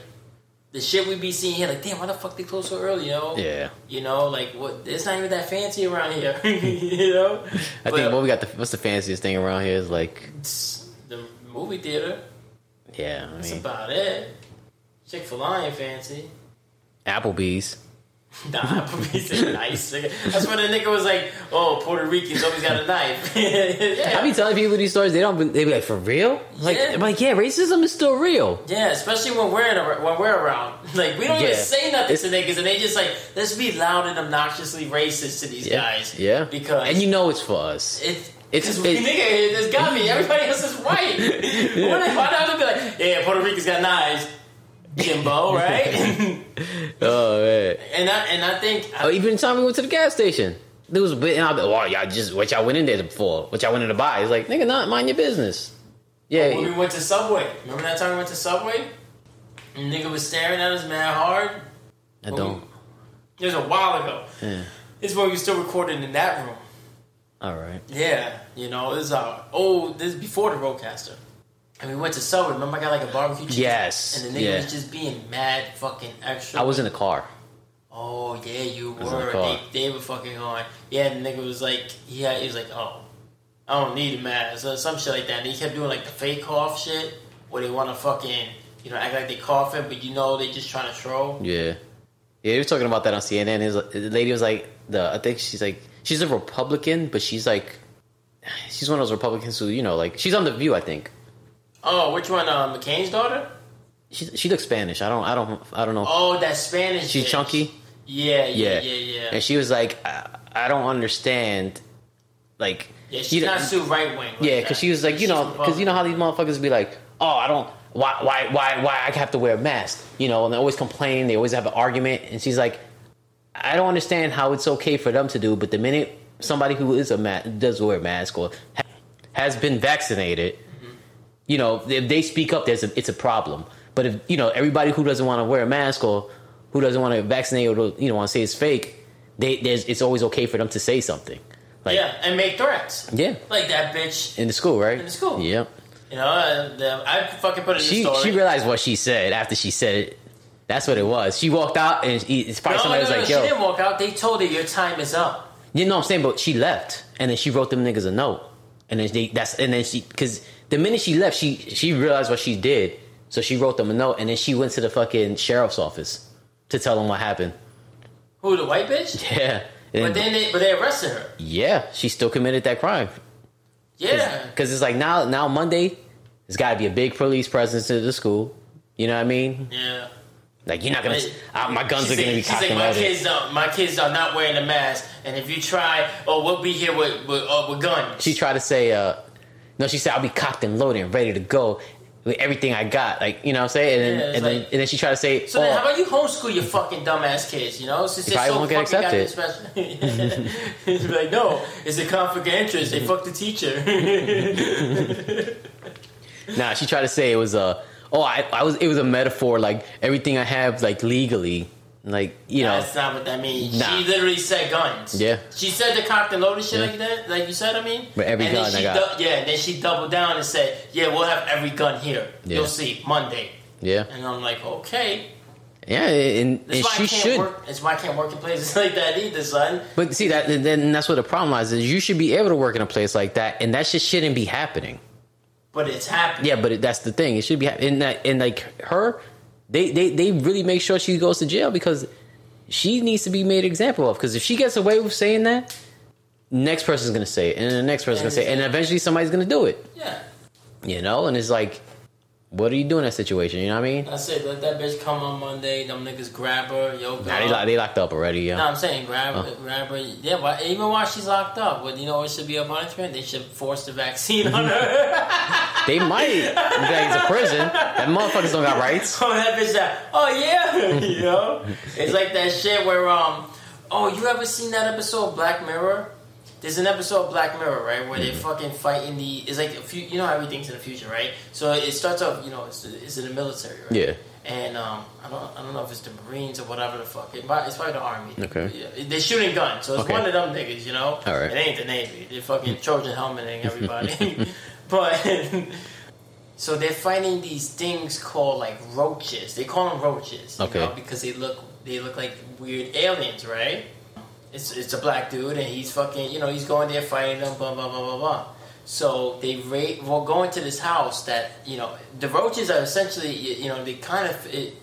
A: the shit we be seeing here. Like damn, why the fuck they close so early? You know?
B: Yeah.
A: You know, like what? It's not even that fancy around here. you know,
B: I think what we got the what's the fanciest thing around here is like
A: the movie theater.
B: yeah, I
A: That's about it. Chick Fil A ain't fancy.
B: Applebee's.
A: Nah, Applebee's is nice. nigga. That's when the nigga was like, "Oh, Puerto Ricans always got a knife." yeah.
B: I be telling people these stories. They don't. be- They be like, for real? Like,
A: Yeah.
B: I'm like, yeah, racism is still real.
A: Yeah, especially when we're in a, when we're around. Like we don't
B: Yeah.
A: even say nothing
B: It's-
A: to niggas, and they just like let's be loud and obnoxiously racist to these
B: Yeah,
A: guys.
B: yeah.
A: because
B: and you know it's for us.
A: It's
B: It's-
A: it's
B: it-
A: nigga. There's got me. Everybody else is white. Not- why not be like, yeah, Puerto Rico's got knives, Jimbo, right?
B: oh man.
A: and I and I think
B: Oh, even the time we went to the gas station, there was a bit. And I be, oh, y'all just what y'all went in there for? What y'all went in to buy? It's like, nigga, not mind your business. Yeah,
A: when we went to Subway. Remember that time we went to Subway? And nigga was staring at us mad hard.
B: I don't.
A: It was a while ago.
B: Yeah.
A: This is when we were still recording in that room.
B: All right.
A: Yeah, you know, this is our old. This is before the RodeCaster. And we went to Subway. Remember, I got like a barbecue cheese.
B: Yes,
A: And the nigga
B: yeah.
A: was just being mad, fucking extra.
B: I was in the car.
A: Oh yeah, you
B: in the
A: were. They, they were fucking on. Yeah, the nigga was like, he had, he was like, oh, I don't need a mask or some shit like that. And he kept doing like the fake cough shit, where they want to fucking, you know, act like they coughing, but you know they just trying to troll.
B: Yeah. Yeah, he was talking about that on CNN. His the lady was like, the I think she's like she's a Republican, but she's like she's one of those Republicans who you know, like she's on the View. I think
A: Oh, which one? Uh, McCain's daughter?
B: she she looks Spanish. I don't I don't I don't know.
A: Oh, that Spanish.
B: she's
A: bitch.
B: chunky.
A: Yeah, yeah,
B: Yeah,
A: yeah, yeah.
B: And she was like, I, I don't understand. Like,
A: yeah, she's
B: know-
A: not too right wing.
B: yeah, because she was like, you know, because you know how these motherfuckers be like, oh, I don't. Why, why, why, why I have to wear a mask? You know, and they always complain. They always have an argument, and she's like, I don't understand how it's okay for them to do, but the minute somebody who is a ma- does wear a mask or ha- has been vaccinated, you know, if they speak up, there's a, it's a problem. But if you know everybody who doesn't want to wear a mask or who doesn't want to vaccinate or you know want to say it's fake, they there's it's always okay for them to say something. Like,
A: yeah, and make threats.
B: yeah,
A: Like that bitch.
B: in the school, right?
A: In the school.
B: Yep.
A: You know, uh, I fucking put it in
B: She
A: the story.
B: she realized what she said after she said it. That's what it was. She walked out and it's probably
A: no,
B: somebody
A: no,
B: was
A: no,
B: like,
A: she
B: "Yo,
A: didn't walk out. They told her your time is up.
B: you know what I'm saying?" But she left, and then she wrote them niggas a note, and then they that's and then she because the minute she left, she she realized what she did, so she wrote them a note, and then she went to the fucking sheriff's office to tell them what happened.
A: Who the white bitch?
B: Yeah, And
A: But then they, but they arrested her.
B: yeah, she still committed that crime
A: Yeah.
B: because it's like now now Monday, there's got to be a big police presence at the school. You know what I mean?
A: Yeah.
B: Like you're not gonna. Uh, my guns are gonna be cocked
A: like, my kids don't. My kids are not wearing a mask, and if you try, oh, we'll be here with with, uh, with guns.
B: She tried to say, uh, no, she said, I'll be cocked and loaded and ready to go with everything I got. Like, you know what I'm saying? And then,
A: Yeah, it's
B: and, then and then she tried to say,
A: so then,
B: oh,
A: how about you homeschool your fucking dumbass kids? You know, since
B: probably
A: so
B: won't get
A: fucking
B: accepted.
A: special. Like, no, it's a conflict of interest. They fucked the teacher.
B: nah, she tried to say it was a, oh, I, I was, it was a metaphor, like everything I have, like legally, like, you know,
A: That's not what that means.
B: Nah.
A: She literally said guns.
B: Yeah.
A: She said the cocked and loaded shit
B: Yeah.
A: like that, like you said. I mean,
B: But every
A: and
B: gun I got.
A: dou- yeah, and then she doubled down and said, "Yeah, we'll have every gun here.
B: Yeah.
A: You'll see Monday."
B: yeah.
A: And I'm like, okay.
B: Yeah, and, and she
A: I can't
B: should.
A: work. That's why I can't work in places like that either, son.
B: But see that, and then that's what the problem lies is. You should be able to work in a place like that, and that shit shouldn't be happening.
A: But it's happening.
B: Yeah, but it, that's the thing. It should be hap- and that and like her, they they they really make sure she goes to jail because she needs to be made example of. Because if she gets away with saying that, next person's gonna say it, and the next person's gonna say, it, and eventually somebody's gonna do it.
A: Yeah.
B: You know, and it's like, what do you do in that situation? You know what I mean?
A: That's it. Let that bitch come on Monday. Them niggas grab her. Yo,
B: Nah, they, lock- they locked up already. Yeah.
A: No, I'm saying grab her, grab her. Yeah, but even while she's locked up, what you know what should be a punishment? They should force the vaccine on her.
B: They might. like, it's a prison. That motherfuckers don't got rights.
A: oh, that bitch that. Oh yeah, you know. It's like that shit where um. Oh, you ever seen that episode of Black Mirror? There's an episode of Black Mirror, right, where they fucking fight in the. It's like a few, you know, how everything's in the future, right? So it starts off, you know, it's, it's in the military, right?
B: Yeah.
A: And um, I don't, I don't know if it's the Marines or whatever the fuck. It it's probably the Army.
B: Okay.
A: Yeah, they're shooting guns, so it's
B: Okay.
A: one of them niggas, you know.
B: All right.
A: It ain't the Navy. They're fucking Trojan helmeting everybody. but so they're fighting these things called like roaches. They call them roaches, you
B: Okay.
A: know, because they look they look like weird aliens, right? It's it's a black dude and he's fucking you know he's going there fighting them, blah blah blah blah blah. So they ra- well going to this house that you know the roaches are essentially you, you know they kind of it,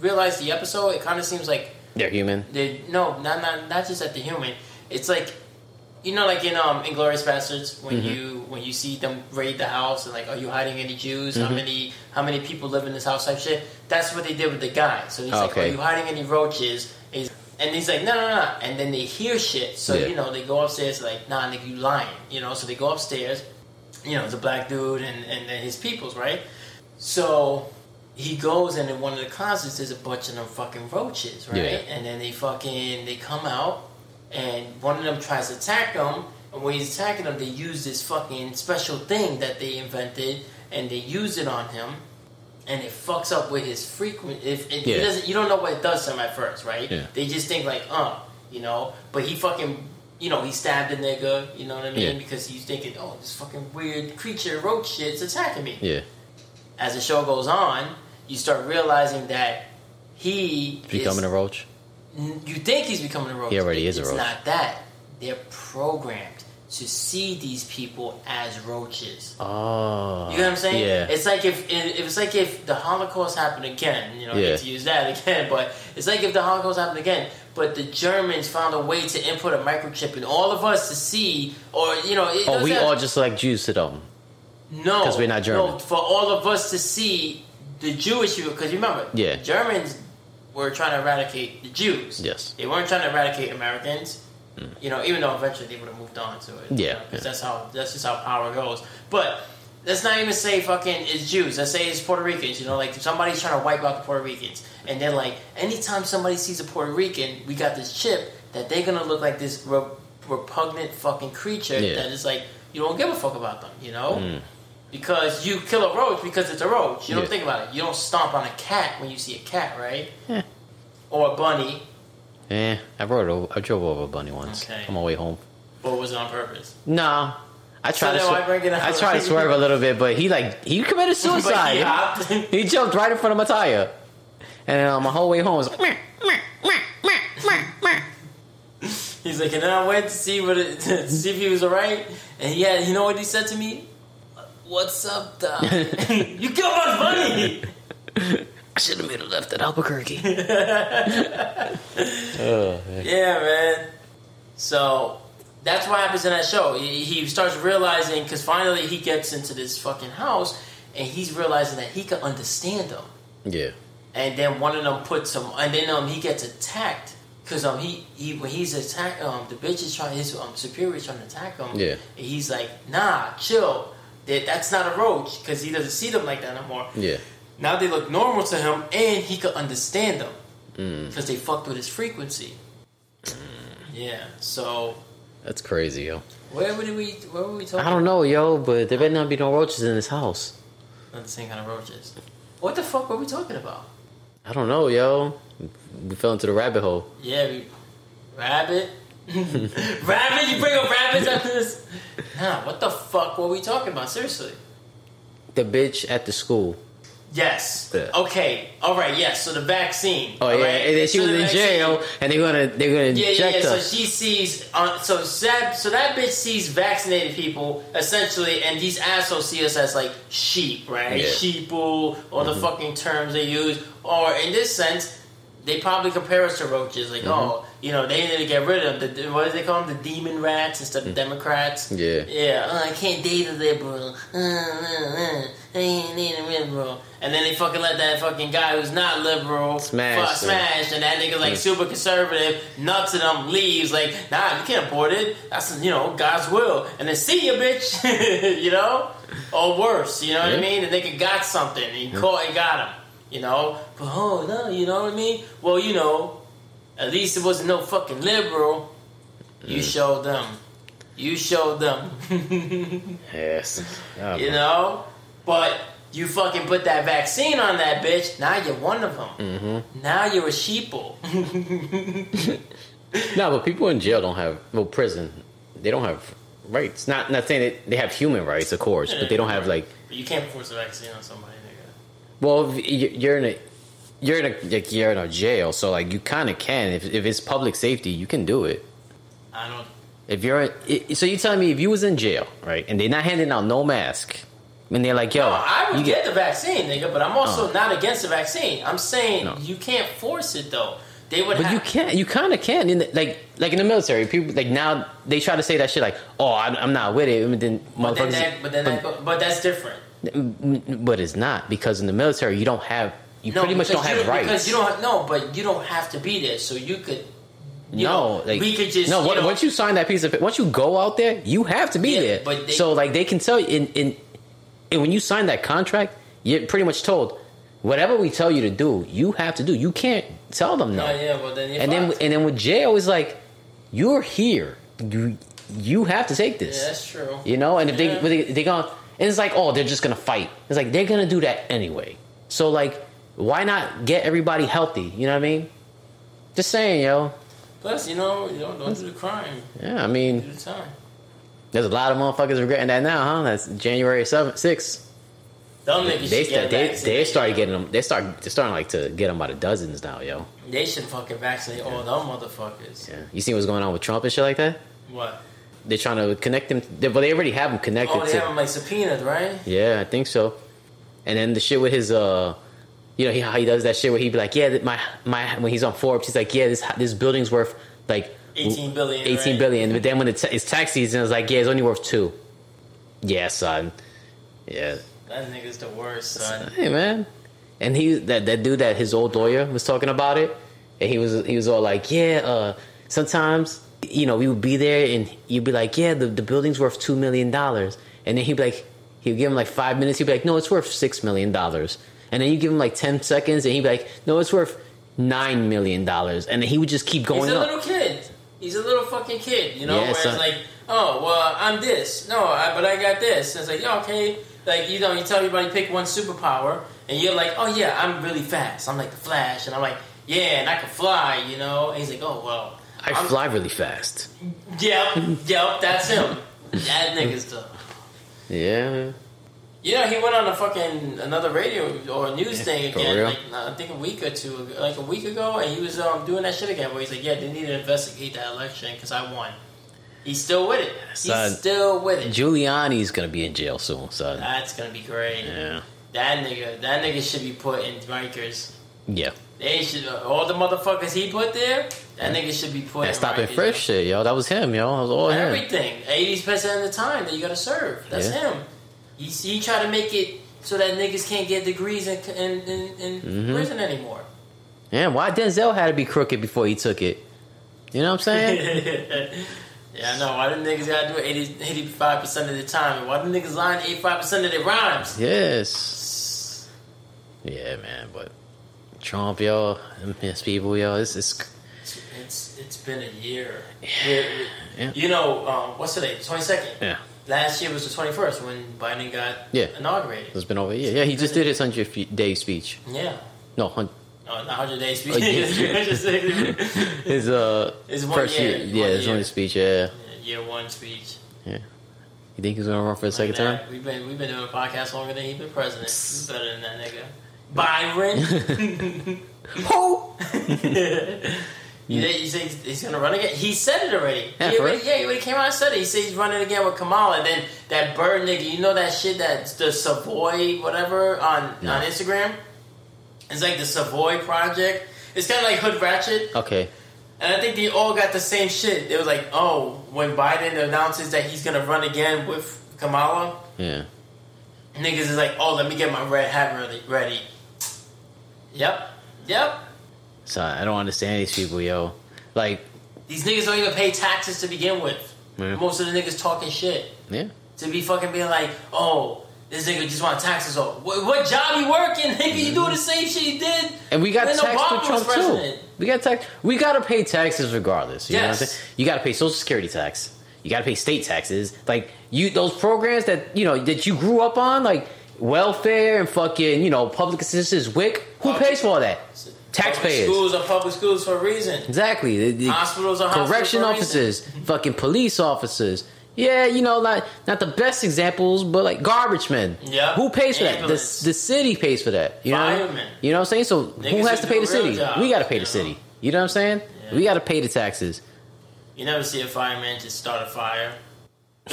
A: realize the episode. It kind of seems like
B: They're human.
A: they no not not not just at the human. It's like you know like in um Inglourious Basterds when
B: Mm-hmm.
A: you when you see them raid the house and like are you hiding any Jews? How
B: Mm-hmm.
A: many how many people live in this house type shit. That's what they did with the guy. So he's like, are you hiding any roaches? And he's, and he's like, no, no, no. And then they hear shit. So
B: Yeah.
A: you know they go upstairs like, nah, nigga, you lying. You know. So they go upstairs. You know, it's a black dude and and then his peoples, right? So he goes and in one of the closets there's a bunch of them fucking roaches, right?
B: Yeah.
A: And then they fucking they come out and one of them tries to attack him and when he's attacking them they use this fucking special thing that they invented and they use it on him and it fucks up with his frequent if it,
B: Yeah.
A: he doesn't you don't know what it does to him at first, right?
B: Yeah.
A: They just think like, uh, you know, but he fucking you know, he stabbed a nigga, you know what I mean?
B: Yeah.
A: Because he's thinking, oh, this fucking weird creature, roach shit's attacking me
B: Yeah.
A: as the show goes on, you start realizing that he
B: Becoming
A: is,
B: a roach.
A: You think he's becoming a roach.
B: He already is a
A: it's
B: roach.
A: not that. They're programmed. To see these people as roaches.
B: Oh,
A: You know what I'm saying?
B: Yeah,
A: It's like if it, it's like if the Holocaust happened again. You know,
B: Yeah.
A: to use that again, but it's like if the Holocaust happened again. But the Germans found a way to input a microchip in all of us to see, or you know, it
B: oh, we all just like Jews to them.
A: No,
B: because we're not German.
A: No, for all of us to see the Jewish people, because remember,
B: Yeah.
A: Germans were trying to eradicate the Jews.
B: Yes.
A: They weren't trying to eradicate Americans. You know, even though eventually they would have moved on to it.
B: Yeah,
A: because
B: yeah.
A: that's how that's just how power goes. But let's not even say fucking it's Jews. Let's say it's Puerto Ricans. You know, like somebody's trying to wipe out the Puerto Ricans, and then like anytime somebody sees a Puerto Rican, we got this chip that they're gonna look like this re- repugnant fucking creature
B: Yeah.
A: that is like you don't give a fuck about them. You know.
B: Mm.
A: Because you kill a roach because it's a roach. You don't
B: Yeah.
A: think about it. You don't stomp on a cat when you see a cat, right?
B: Yeah.
A: Or a bunny.
B: Eh, I rode over, I drove over a bunny once
A: Okay.
B: on my way home.
A: But was it on purpose?
B: No, I tried to
A: bring it up?
B: I tried to swerve a little bit, but he like he committed
A: But
B: suicide.
A: he hopped.
B: He jumped right in front of my tire, and then on my whole way home was like, "Meh, meh, meh, meh, meh, meh."
A: He's like, and then I went to see what it, to see if he was alright, and yeah, you know what he said to me? What's up, Doc? you killed my bunny.
B: I should have made a left at Albuquerque. oh, man.
A: Yeah, man. So that's what happens in that show. He, he starts realizing because finally he gets into this fucking house, and he's realizing that he can understand them.
B: yeah,
A: and then one of them puts him, and then um he gets attacked because um he, he when he's attacked um the bitch is trying his um superior is trying to attack him.
B: Yeah.
A: and he's like, nah, chill. That that's not a roach because he doesn't see them like that no more.
B: yeah,
A: Now they look normal to him, and he could understand them
B: Mm.
A: because they fucked with his frequency. Yeah. So
B: that's crazy, yo.
A: where would we where were we talking?
B: I don't know, yo, but there better not be no roaches in this house.
A: Not the same kind of roaches. What the fuck were we talking about?
B: I don't know, yo. We fell into the rabbit hole.
A: Yeah, we, rabbit. rabbit, you bring up rabbits after this? Nah, what the fuck were we talking about? Seriously.
B: The bitch at the school.
A: Yes.
B: Yeah.
A: Okay. All right. Yes. So the vaccine.
B: Oh yeah,
A: right?
B: and then she
A: So
B: was
A: the
B: in
A: vaccine-
B: jail, and they're gonna they're gonna
A: Yeah, yeah,
B: inject
A: yeah.
B: her.
A: So she sees, uh, so that, so that bitch sees vaccinated people essentially, and these assholes see us as like sheep, right?
B: Yeah.
A: Sheeple, all the mm-hmm. fucking terms they use, or in this sense, they probably compare us to roaches. Like, mm-hmm. oh, you know, they need to get rid of the what do they call them? The demon rats instead of mm. Democrats.
B: Yeah.
A: Yeah. Oh, I can't date a liberal. I ain't a liberal. And then they fucking let that fucking guy who's not liberal
B: Smash
A: fuck, smash, and that nigga like super conservative, nuts in them, leaves like, nah, you can't abort it. That's you know God's will. And then see ya, bitch. you know, or worse. You know what I mean? The nigga got something. And he caught and got him. You know, but oh no, you know what I mean? Well, you know, at least it wasn't no fucking liberal. You showed them. You showed them.
B: yes. Oh,
A: you
B: man.
A: know, but. You fucking put that vaccine on that bitch. Now you're one of them.
B: Mm-hmm.
A: Now you're a sheeple.
B: No, but people in jail don't have well prison. They don't have rights. Not not saying that they have human rights, of course, but they don't have like.
A: But you can't force a vaccine on somebody, nigga.
B: Well, you're in a you're in a like you're in a jail, so like you kind of can if if it's public safety, you can do it.
A: I don't.
B: If you're in, so you telling me if you was in jail, right, and they're not handing out no mask, and they're like, yo,
A: No, I would
B: you
A: get, the vaccine, nigga, but I'm also
B: Oh.
A: not against the vaccine. I'm saying
B: No.
A: you can't force it though. They would
B: But
A: have.
B: you can't. You kind of can. In the, like, like in the military, people like now they try to say that shit like, "Oh, I'm, I'm not with it." And then
A: But then, that, but, then that, but, but that's different.
B: but, but it's not because in the military you don't have. You
A: No,
B: pretty much don't have rights.
A: Because you don't no, but you don't have to be there, so you could. You
B: no,
A: know,
B: like
A: we could just
B: no.
A: You
B: on-
A: know,
B: once you sign that piece of once you go out there, you have to be
A: Yeah,
B: there.
A: but they-
B: so like they can tell you in in and when you sign that contract, you're pretty much told whatever we tell you to do, you have to do. You can't tell them no.
A: Yeah, well then
B: and then
A: fucked.
B: and then with jail is like you're here. You you have to take this.
A: yeah, that's true.
B: You know, and if
A: Yeah.
B: they they they go, and it's like, oh, they're just gonna fight. It's like they're gonna do that anyway. So like, why not get everybody healthy? You know what I mean? Just saying, yo.
A: Plus, you know, you don't, don't do the crime,
B: Yeah, I
A: do
B: mean,
A: the time.
B: There's a lot of motherfuckers regretting that now, huh? That's January seventh, sixth.
A: Them niggas
B: They
A: should get
B: they they started getting them. They start they're starting like to get them by the dozens now, yo.
A: They should fucking vaccinate all them motherfuckers.
B: Yeah, you see what's going on with Trump and shit like that?
A: What?
B: they're trying to connect them, They, but they already have them connected
A: Oh, they
B: to.
A: have him like subpoenaed, right?
B: Yeah, I think so. And then the shit with his, uh, you know, he, how he does that shit where he'd be like, yeah, my my when he's on Forbes, he's like, yeah, this this building's worth like
A: 18 billion,
B: 18
A: right?
B: billion. But then when it's, it's tax season, it's like, yeah, it's only worth two. Yeah, son. Yeah.
A: That nigga's the worst, son.
B: Hey, man. And he that that dude that his old lawyer was talking about it, and he was he was all like, yeah, uh, sometimes you know we would be there and you'd be like, yeah, the the building's worth two million dollars, and then he'd be like, he'd give him like five minutes, he'd be like, no, it's worth six million dollars, and then you give him like ten seconds, and he'd be like, no, it's worth nine million dollars, and then he would just keep going
A: He's a
B: up.
A: little kid. He's a little fucking kid, you know.
B: Yeah,
A: where
B: son.
A: it's like, oh, well, I'm this. No, I, but I got this. And it's like, yeah, okay. Like you know, you tell everybody pick one superpower, and you're like, oh yeah, I'm really fast. I'm like the Flash, and I'm like, yeah, and I can fly, you know. And he's like, oh well,
B: I
A: I'm-
B: fly really fast.
A: Yep, yep, that's him. That nigga's the.
B: Yeah,
A: You know, he went on a fucking another radio or news thing again, like I think a week or two, ago, like a week ago, and he was um, doing that shit again. Where he's like, "Yeah, they need to investigate that election because I won." He's still with it. He's
B: Son.
A: still with it.
B: Giuliani's gonna be in jail soon, son.
A: That's gonna be great.
B: Yeah,
A: That nigga, that nigga should be put in Rikers.
B: yeah.
A: They should all the motherfuckers he put there. That nigga should be put
B: That
A: in
B: stop and
A: Rikers.
B: frisk shit, yo. That was him, yo. That was all him.
A: Everything, eighty percent of the time that you gotta serve. That's
B: Yeah.
A: him. He he try to make it so that niggas can't get degrees in in, in, in
B: Mm-hmm.
A: prison anymore.
B: Yeah, why Denzel had to be crooked before he took it? You know what I'm saying?
A: yeah, I know. Why the niggas gotta do it 85 percent of the time? And why the niggas lying eighty five percent of their rhymes?
B: yes. Yeah, man. But Trump, yo, them his people, yo, it's, it's
A: It's, it's it's been a year. We-
B: Yeah.
A: You know um, what's today? Twenty second.
B: yeah,
A: Last year was the twenty first when Biden got
B: Yeah.
A: inaugurated.
B: it's been over a year. Yeah, he just did his hundred day speech.
A: Yeah.
B: No, hun-
A: Oh, not hundred days speech.
B: Yeah. his uh
A: It's one
B: first
A: year,
B: year. Yeah,
A: one
B: his
A: year.
B: only speech. Yeah,
A: year one speech. Yeah.
B: You think he's gonna run for a second
A: Look at
B: term?
A: We've been we've been doing a podcast longer than he's been president. He's better than that nigga. Byron.
B: Who?
A: You, you say he's, he's gonna run again? He said it already.
B: Yeah,
A: he already yeah, he already came out and said it. He said he's running again with Kamala. Then that bird nigga, you know that shit that's the Savoy whatever on
B: No.
A: on Instagram. It's like the Savoy project. It's kind of like Hood Ratchet,
B: Okay.
A: and I think they all got the same shit. It was like, oh, when Biden announces that he's gonna run again with Kamala,
B: Yeah.
A: niggas is like, oh, let me get my red hat ready. ready. Yep, yep.
B: So I don't understand these people, yo. Like,
A: These niggas don't even pay taxes to begin with.
B: Yeah.
A: Most of the niggas talking shit.
B: yeah.
A: To be fucking being like, oh, this nigga just want taxes. Oh, what, what job he working? Nigga, you doing the same shit he did.
B: And we got taxed
A: Obama
B: with Trump too. We got tax. We got to pay taxes regardless. You know what I'm
A: Yes.
B: saying? You got to pay Social Security tax. You got to pay state taxes. Like you, those programs that you know that you grew up on, like welfare and fucking you know public assistance, WIC. Who pays for all that?
A: Public
B: Taxpayers.
A: schools are public schools for a reason.
B: Exactly. The- the
A: Hospitals are hospitals
B: correction officers, fucking police officers. Yeah, you know, like not the best examples, but like garbage men.
A: Yeah.
B: Who pays for that? The, the city pays for that. You know. what I mean?
A: Firemen.
B: You know what I'm saying? So
A: Niggas
B: who has to pay the city? we got to pay the
A: know?
B: city. You know what I'm saying?
A: Yeah.
B: We got to pay the taxes.
A: You never see a fireman just start a fire.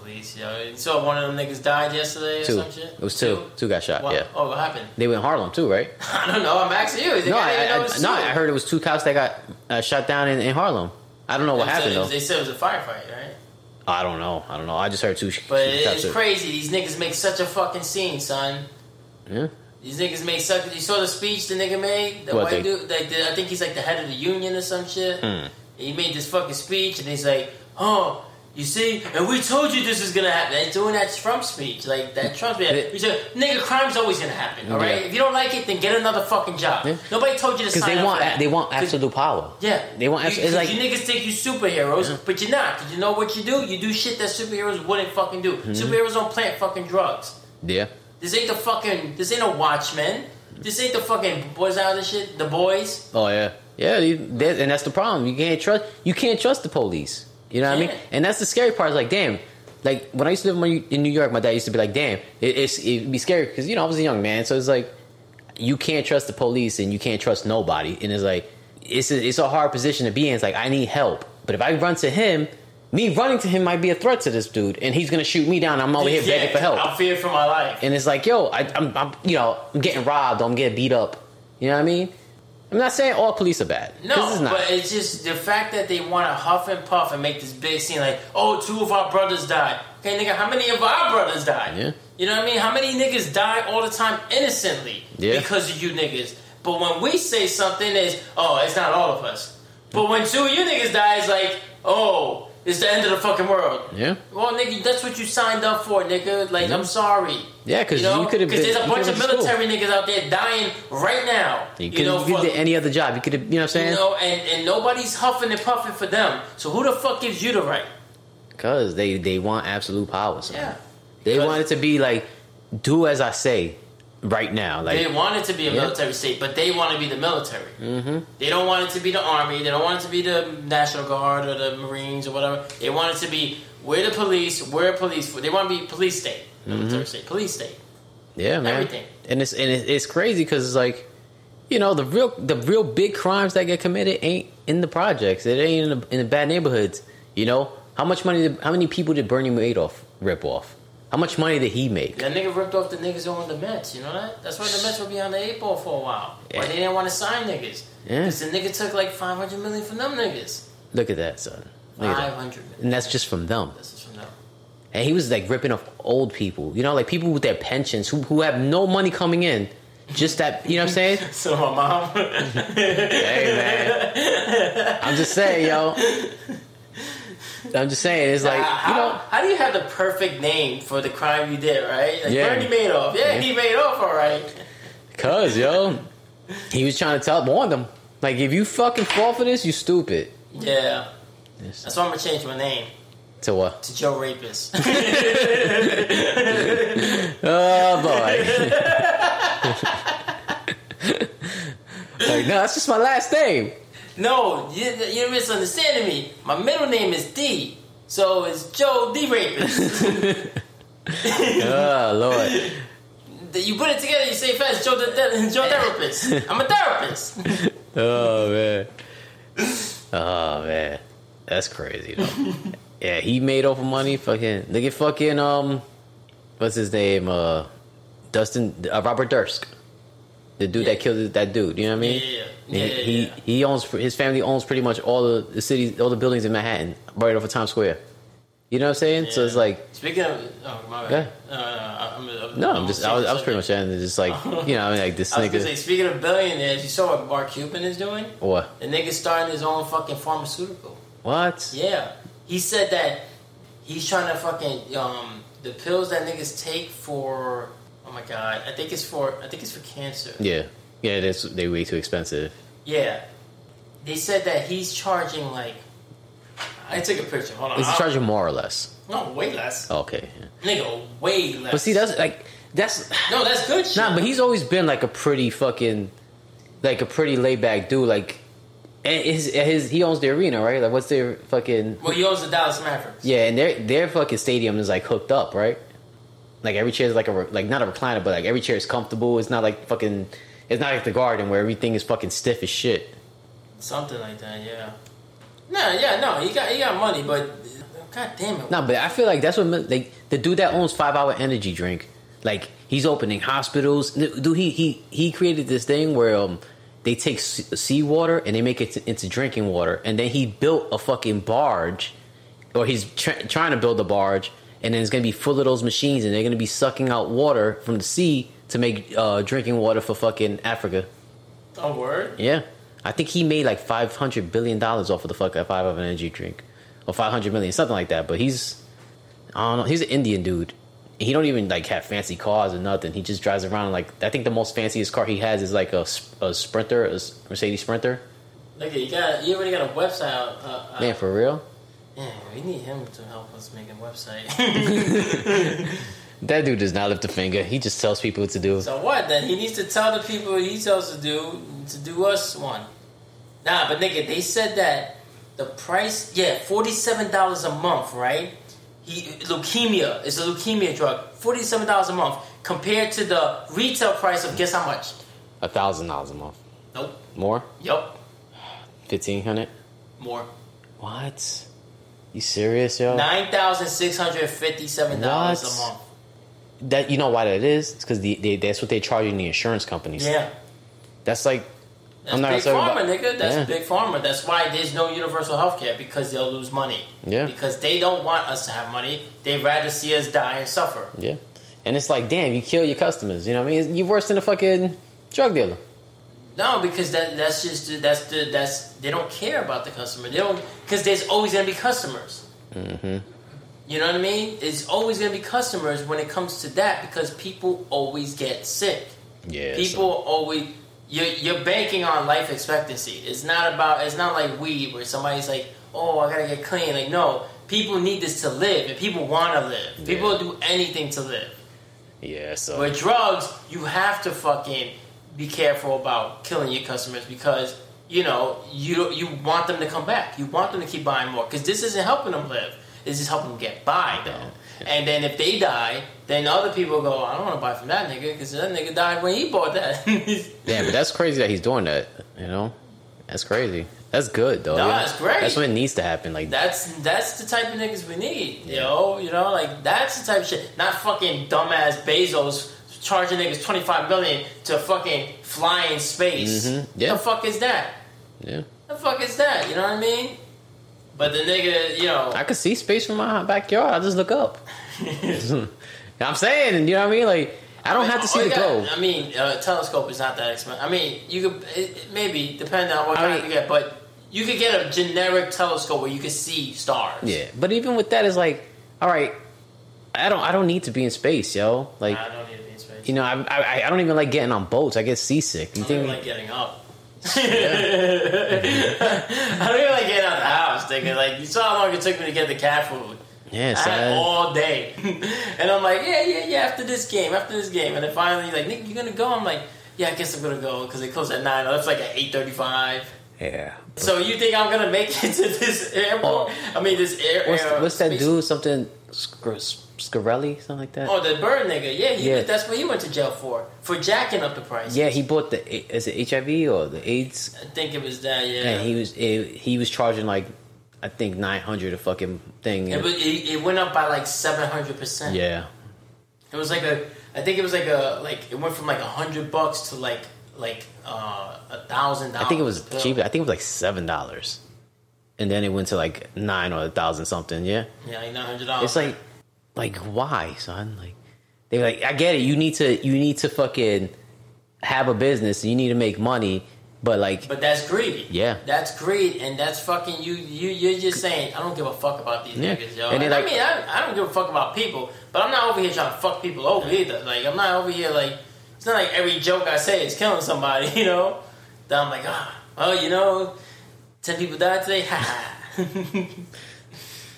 A: police, yo. You saw one of them niggas died yesterday or
B: Two.
A: some shit?
B: It was two. Two got shot. Yeah.
A: Oh, what happened?
B: They were in Harlem too, right?
A: I don't know. I'm asking you. They
B: No,
A: got-
B: I, I, no. I heard it was two cops that got uh, shot down in, in Harlem. I don't know what
A: They
B: happened
A: said,
B: though.
A: they said it was a firefight, right?
B: I don't know. I don't know. I just heard two.
A: But
B: two
A: it's crazy. These niggas make such a fucking scene, son.
B: Yeah.
A: These niggas make such. You saw the speech the nigga made. The
B: What,
A: white
B: they-
A: dude. Like, the, I think he's like the head of the union or some shit.
B: Hmm.
A: He made this fucking speech, and he's like, "Oh, you see, and we told you this is gonna happen." They're doing that Trump speech, like that Trump speech.
B: Yeah.
A: We said, "Nigga, crime's always gonna happen. All right.
B: Yeah.
A: If you don't like it, then get another fucking job.
B: Yeah.
A: Nobody told you to
B: Because
A: sign
B: they
A: up
B: want
A: for that.
B: they want absolute power.
A: Yeah,
B: They want
A: You,
B: abs- it's like-
A: you niggas think you superheroes, but you're not. Cause you know what you do? You do shit that superheroes wouldn't fucking do.
B: Mm-hmm.
A: Superheroes don't plant fucking drugs.
B: Yeah.
A: This ain't the fucking. This ain't a Watchmen. This ain't the fucking boys out of this shit. The boys.
B: Oh yeah, yeah, and that's the problem. You can't trust. You can't trust the police. You know what I mean? And that's the scary part. Is like, damn. Like when I used to live in New York, my dad used to be like, "Damn, it, it's it'd be scary because you know I was a young man, so it's like you can't trust the police and you can't trust nobody, and it's like it's a, it's a hard position to be in. It's like I need help, but if I run to him, me running to him might be a threat to this dude, and he's gonna shoot me down. I'm over here begging for help,
A: I'm fearing for my life.
B: and it's like, yo, I, I'm, I'm, you know, I'm getting robbed, I'm getting beat up. You know what I mean? I'm not saying all police are bad.
A: No, but it's just the fact that they want to huff and puff and make this big scene like, oh, two of our brothers died. Okay, nigga, how many of our brothers died?
B: Yeah.
A: You know what I mean? How many niggas die all the time innocently
B: Yeah.
A: because of you niggas? But when we say something, is oh, it's not all of us. But when two of you niggas die, it's like, oh, it's the end of the fucking world.
B: yeah,
A: Well, nigga, that's what you signed up for, nigga. Like, I'm sorry.
B: yeah, because you,
A: know,
B: could have been.
A: there's a
B: you
A: bunch
B: could've
A: of
B: been
A: military niggas out there dying right now.
B: You
A: You,
B: could
A: know,
B: have
A: for,
B: did any other job. You could have, you know what I'm saying?
A: you know, and, and nobody's huffing and puffing for them. So who the fuck gives you the right?
B: Because they they want absolute power. son.
A: Yeah.
B: They want it to be like, do as I say, right now. Like,
A: They want it to be a
B: Yeah.
A: military state, but they want to be the military. Mm-hmm. They don't want it to be the army. They don't want it to be the National Guard or the Marines or whatever. They want it to be we're the police. We're police. They want to be police state, military
B: Mm-hmm.
A: state, police state.
B: yeah, man.
A: everything.
B: And it's and it's crazy because it's like, you know, the real the real big crimes that get committed ain't in the projects. It ain't in the, in the bad neighborhoods. You know, how much money? Did, how many people did Bernie Madoff rip off? How much money did he make?
A: That nigga ripped off the niggas who owned the Mets. You know that? That's why the Mets were behind the eight ball for a while. Why they didn't want to sign niggas?
B: Yeah.
A: Because the nigga took like five hundred million from them niggas.
B: Look at that, son.
A: Five hundred million.
B: And that's just from them.
A: This is from them.
B: And he was like ripping off old people. You know, like people with their pensions who who have no money coming in. Just that, you know what I'm saying?
A: So my mom.
B: hey man, I'm just saying, yo. I'm just saying, it's like
A: how,
B: you know,
A: how do you have the perfect name for the crime you did, right? Like
B: Yeah.
A: Bernie Madoff. Yeah,
B: Yeah.
A: he made off all right.
B: cause yo, he was trying to tell warn them, like if you fucking fall for this, you stupid.
A: Yeah.
B: Yes.
A: That's why I'm gonna change my name
B: To what?
A: to Joe Rapist.
B: Oh boy. like no, that's just my last name.
A: No, you, you're misunderstanding me. My middle name is D, so it's Joe D Rapist.
B: Oh lord.
A: you put it together, you say fast, Joe the, the Joe Therapist. I'm a therapist.
B: Oh man. Oh man. That's crazy though. yeah, he made over money. Fucking look at fucking um, what's his name? Uh, Dustin uh, Robert Durst, the dude
A: Yeah.
B: that killed that dude. You know what I mean?
A: Yeah,
B: And
A: yeah,
B: he, he
A: yeah.
B: he owns his family owns pretty much all the, the cities, all the buildings in Manhattan, right off of Times Square. You know what I'm saying? Yeah. So it's like
A: Speaking of, oh my
B: Yeah.
A: bad. Uh, I'm, I'm,
B: no, I'm just I was, I was pretty much saying just like you know I mean like this
A: I was gonna say,
B: nigga.
A: speaking of billionaires, you saw what Mark Cuban is doing?
B: What?
A: The nigga's starting his own fucking pharmaceutical.
B: What?
A: Yeah, he said that he's trying to fucking um the pills that niggas take for. Oh my god, I think it's for I think it's for cancer.
B: Yeah, yeah. That's they way too expensive.
A: Yeah, they said that he's charging like. I took a picture. Hold on.
B: Is he
A: I'll-
B: charging more or less?
A: No, way less.
B: Oh, okay. yeah.
A: Nigga, way less.
B: But see, that's like that's
A: no, that's good shit.
B: nah. But he's always been like a pretty fucking, like a pretty laid back dude. Like, and his his he owns the arena, right? Like, what's their fucking
A: Well, he owns the Dallas Mavericks.
B: yeah? And their their fucking stadium is like hooked up, right? Like every chair is like a re- like not a recliner, but like every chair is comfortable. It's not like fucking. It's not like the Garden where everything is fucking stiff as shit.
A: Something like that, yeah. No, yeah, no, he got he got money, but god damn it.
B: No, but I feel like that's what like the dude that owns Five Hour Energy Drink, like he's opening hospitals. Dude, he he he created this thing where um they take sea- seawater and they make it to, into drinking water, and then he built a fucking barge, or he's tr- trying to build a barge, and then it's gonna be full of those machines, and they're gonna be sucking out water from the sea to make uh, drinking water for fucking Africa.
A: A word?
B: Yeah, I think he made like five hundred billion dollars off of the fucking Five Hour Energy Drink, or five hundred million, something like that. But he's, I don't know, he's an Indian dude. He don't even like have fancy cars or nothing. He just drives around like I think the most fanciest car he has is like a, a Sprinter, a Mercedes Sprinter.
A: Look, you got you already got a website. out, Uh, uh,
B: Man, for real,
A: yeah, we need him to help us make a website.
B: that dude does not lift a finger. He just tells people what to do.
A: so what? Then he needs to tell the people he tells to do to do us one. Nah, but nigga, they said that the price, yeah, forty seven dollars a month, right? He leukemia is a leukemia drug, forty seven dollars a month compared to the retail price of guess how much?
B: A thousand dollars a month,
A: Nope.
B: more,
A: Yep.
B: fifteen hundred.
A: More.
B: What? You serious, yo?
A: Nine thousand six hundred fifty-seven dollars a month.
B: That you know why that is? It's because the, they, that's what they're charging the insurance companies.
A: Yeah,
B: That's like
A: that's
B: I'm not
A: big pharma,
B: about-
A: nigga. That's
B: Yeah.
A: big pharma. That's why there's no universal health care because they'll lose money.
B: Yeah.
A: Because they don't want us to have money. They'd rather see us die and suffer.
B: yeah, and it's like damn, you kill your customers. You know what I mean? You're worse than a fucking drug dealer.
A: No, because that that's just that's the that's they don't care about the customer. They don't because there's always gonna be customers.
B: Mm-hmm.
A: You know what I mean? It's always gonna be customers when it comes to that because people always get sick.
B: Yeah,
A: People always you're you're banking on life expectancy. It's not about it's not like weed where somebody's like, oh, I gotta get clean. Like no, people need this to live, and people want to live. People
B: Yeah.
A: do anything to live.
B: Yeah, so
A: With drugs, you have to fucking be careful about killing your customers because you know you you want them to come back. You want them to keep buying more because this isn't helping them live. This is helping them get by though. And then if they die, then other people go, I don't want to buy from that nigga because that nigga died when he bought that.
B: yeah, but that's crazy that he's doing that. You know, that's crazy. That's good though.
A: No, that's great.
B: That's what needs to happen. Like
A: That's that's the type of niggas we need, yo. You know, like that's the type of shit. Not fucking dumbass Bezos charging niggas twenty five million to fucking fly in space.
B: Mhm, yeah.
A: The fuck is that?
B: yeah,
A: The fuck is that? You know what I mean? But the nigga, you know,
B: I could see space from my backyard. I just look up. I'm saying, you know what I mean? Like I don't have to see the
A: got-
B: globe.
A: I mean, a telescope is not that expensive. I mean, you could it, maybe depending on what
B: I
A: kind
B: mean-
A: you get, but you could get a generic telescope where you can see stars.
B: Yeah, but even with that, it's like, all right, I don't, I don't need to be in space, yo. Like, you know, I, I, I don't even like getting on boats. I get seasick. You
A: I don't even like getting up. I don't even like getting out the house, nigga. Like you saw how long it took me to get the cat food.
B: yeah,
A: I had
B: son.
A: all day, and I'm like, yeah, yeah, yeah. After this game, after this game, and then finally, like, Nick, you gonna go? I'm like, yeah, I guess I'm gonna go because it closed at nine. Oh, that's like at eight thirty-five.
B: Yeah.
A: So you think I'm gonna make it to this airport? I mean, this air.
B: What's,
A: air
B: what's that
A: space-
B: dude? Something Sc- Scarelli, something like that.
A: Oh, the bird nigga. Yeah, he,
B: Yeah.
A: that's what he went to jail for for jacking up the price.
B: Yeah, he bought the is it HIV or the AIDS?
A: I think it was that. Yeah,
B: And he was eh, he was charging like I think nine hundred a fucking thing.
A: It, was, it, it went up by like seven hundred percent.
B: yeah,
A: It was like a, I think it was like a, like it went from like a hundred bucks to like like uh, a thousand dollars.
B: I think it was cheap. I think it was like seven dollars, and then it went to like nine or a thousand something. Yeah,
A: Yeah, like nine hundred dollars.
B: it's like like why, son? Like they were like I get it. You need to you need to fucking have a business. You need to make money, but like
A: but that's greedy.
B: Yeah.
A: that's greed, and that's fucking you. You you're just saying I don't give a fuck about these
B: Yeah.
A: niggas, yo.
B: And then,
A: I mean, I, I don't give a fuck about people, but I'm not over here trying to fuck people over either. Like I'm not over here like it's not like every joke I say is killing somebody, you know. That I'm like ah, well, you know, ten people died today. Ha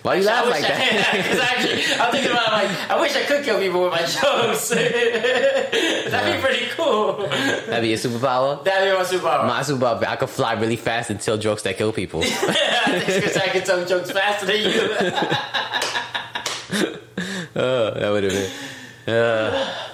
B: why you laugh like
A: I
B: that?
A: Because actually, I'm thinking about like I wish I could kill people with my jokes. That'd be pretty cool.
B: That'd be a superpower.
A: That'd be my superpower.
B: My superpower, I could fly really fast and tell jokes that kill people.
A: Because I can tell jokes faster than you.
B: Uh, that would have been. Uh,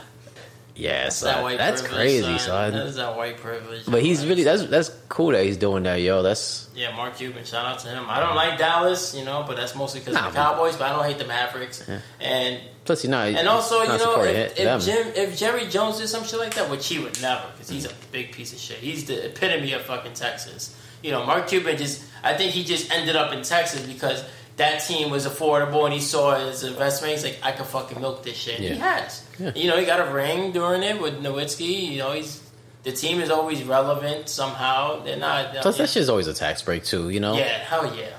B: yeah,
A: that
B: son.
A: white
B: That's crazy,
A: son.
B: son.
A: That is that white privilege.
B: But he's really that's that's cool that he's doing that, yo. That's
A: yeah, Mark Cuban. Shout out to him. I don't like Dallas, you know, but that's mostly because
B: Nah,
A: of the Cowboys. But I don't hate the Mavericks. And
B: plus you know.
A: and also, you know, if, if Jim, if Jerry Jones did some shit like that, which he would never, because he's a big piece of shit. He's the epitome of fucking Texas. You know, Mark Cuban just, I think he just ended up in Texas because that team was affordable and he saw his investment. He's like, I could fucking milk this shit. And He has.
B: Yeah.
A: You know, he got a ring during it with Nowitzki. You know, he's the team is always relevant somehow. They're not.
B: Uh, plus that shit's always a tax break too, you know.
A: Yeah, hell yeah.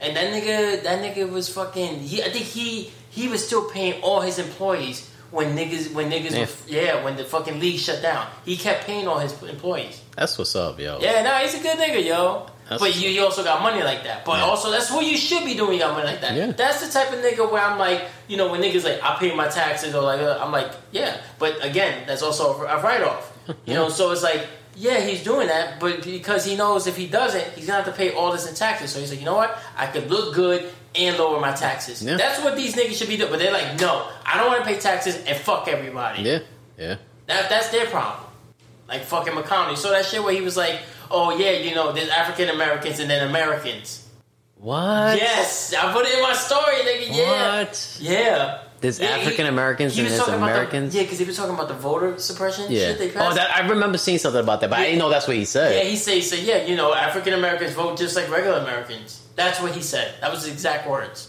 A: And that nigga, that nigga was fucking. He, I think he he was still paying all his employees when niggas when niggas
B: Yeah.
A: was, yeah when the fucking league shut down. He kept paying all his employees.
B: That's what's up, yo.
A: Yeah, no, he's a good nigga, yo.
B: That's-
A: but you, you also got money like that. But
B: Yeah.
A: also, that's what you should be doing. You got money like that.
B: Yeah.
A: That's the type of nigga where I'm like, you know, when niggas like, I pay my taxes or like, uh, I'm like, yeah. But again, that's also a, write off. You know, so it's like, yeah, he's doing that, but because he knows if he doesn't, he's gonna have to pay all this in taxes. So he's like, you know what? I could look good and lower my taxes.
B: Yeah.
A: That's what these niggas should be doing. But they're like, no, I don't want to pay taxes and fuck everybody.
B: Yeah. Yeah.
A: That that's their problem. Like fucking McConnell. So that shit where he was like, oh yeah, you know, there's African Americans and then Americans.
B: What?
A: Yes, I put it in my story, nigga. Yeah,
B: What?
A: yeah.
B: There's
A: Yeah,
B: African Americans and there's
A: talking about the-
B: Americans.
A: yeah, because he was talking about the voter suppression
B: Yeah.
A: shit they oh, passed.
B: Oh, that I remember seeing something about that, but I
A: Yeah.
B: didn't know that's what he said.
A: Yeah, he said, he said, yeah, you know, African Americans vote just like regular Americans. That's what he said. That was his exact words.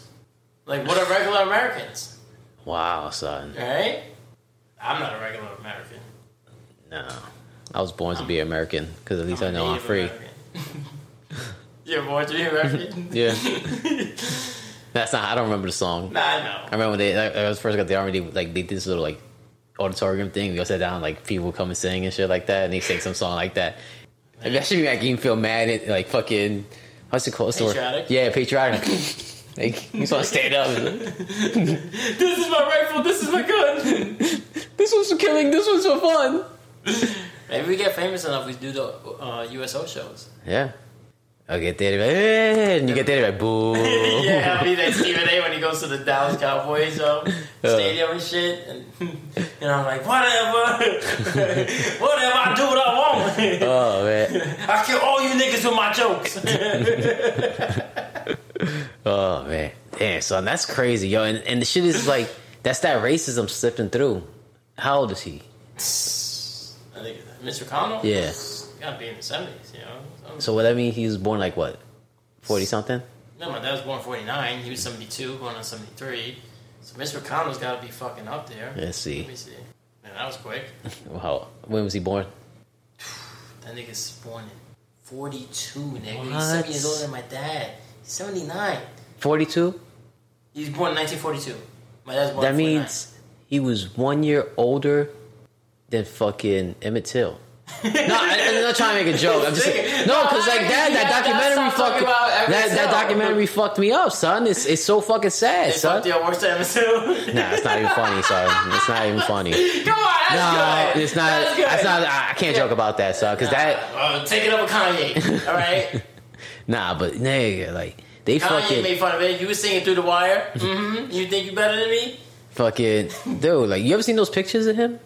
A: Like, what are regular Americans?
B: Wow, son.
A: Right? I'm not a regular American.
B: No, I was born to be American because at least i
A: I'm a
B: know I'm free.
A: You're born to be American?
B: Yeah. That's not. I don't remember the song.
A: nah, I know.
B: I remember when they. Like, I was first got the army. They, like they did this little like auditorium thing. We all sat down. Like people come and sing and shit like that, and they sing some song like that. Like, that should be making you feel mad. And, like fucking. What's it called?
A: Patriotic?
B: Yeah, patriotic. like you just want to stand up.
A: This is my rifle, this is my gun.
B: this was for killing. This was for fun.
A: Maybe we get famous enough, we do the uh, USO shows.
B: Yeah. I'll get there, like, eh, and you get there, like, boo.
A: yeah, I'll be that Stephen A. when he goes to the Dallas Cowboys um, stadium and shit. And, and I'm like, whatever. whatever, I do what I want.
B: Oh man.
A: I kill all you niggas with my jokes.
B: Oh man, damn son, that's crazy, yo. And and the shit is like that's that racism slipping through. How old is he?
A: I think McConnell?
B: Yeah.
A: Gotta be in the 70s, you know? So,
B: So what that mean? He was born like what, forty something?
A: no, my dad was born 49. He was 72, going on 73. So McConnell's gotta be fucking up there.
B: Let's see.
A: Let me see. Man, that was quick.
B: How when was he born?
A: That nigga's born in 42, nigga.
B: What?
A: He's seven years older than my dad. He's 79.
B: Forty two.
A: He's born in 1942. My dad's born
B: That means he was one year older than fucking Emmett Till. no, I, I'm not trying to make a joke. I'm just
A: Nigga,
B: no, because like that, that documentary fucked that, that documentary fucked me up, son. It's it's so fucking sad,
A: They
B: son.
A: fucked your worst ever too.
B: Nah, it's not even funny, son. It's not even funny.
A: Come on, that's
B: No,
A: good.
B: it's not.
A: That's.
B: That's not. I I can't joke about that, son. Because that,
A: Uh, take it up with Kanye. All right.
B: nah. But nigga, like they
A: Kanye
B: fucking,
A: made fun of it. You were singing through the wire. Mm-hmm. You think you better than me?
B: fucking, dude. Like you ever seen those pictures of him,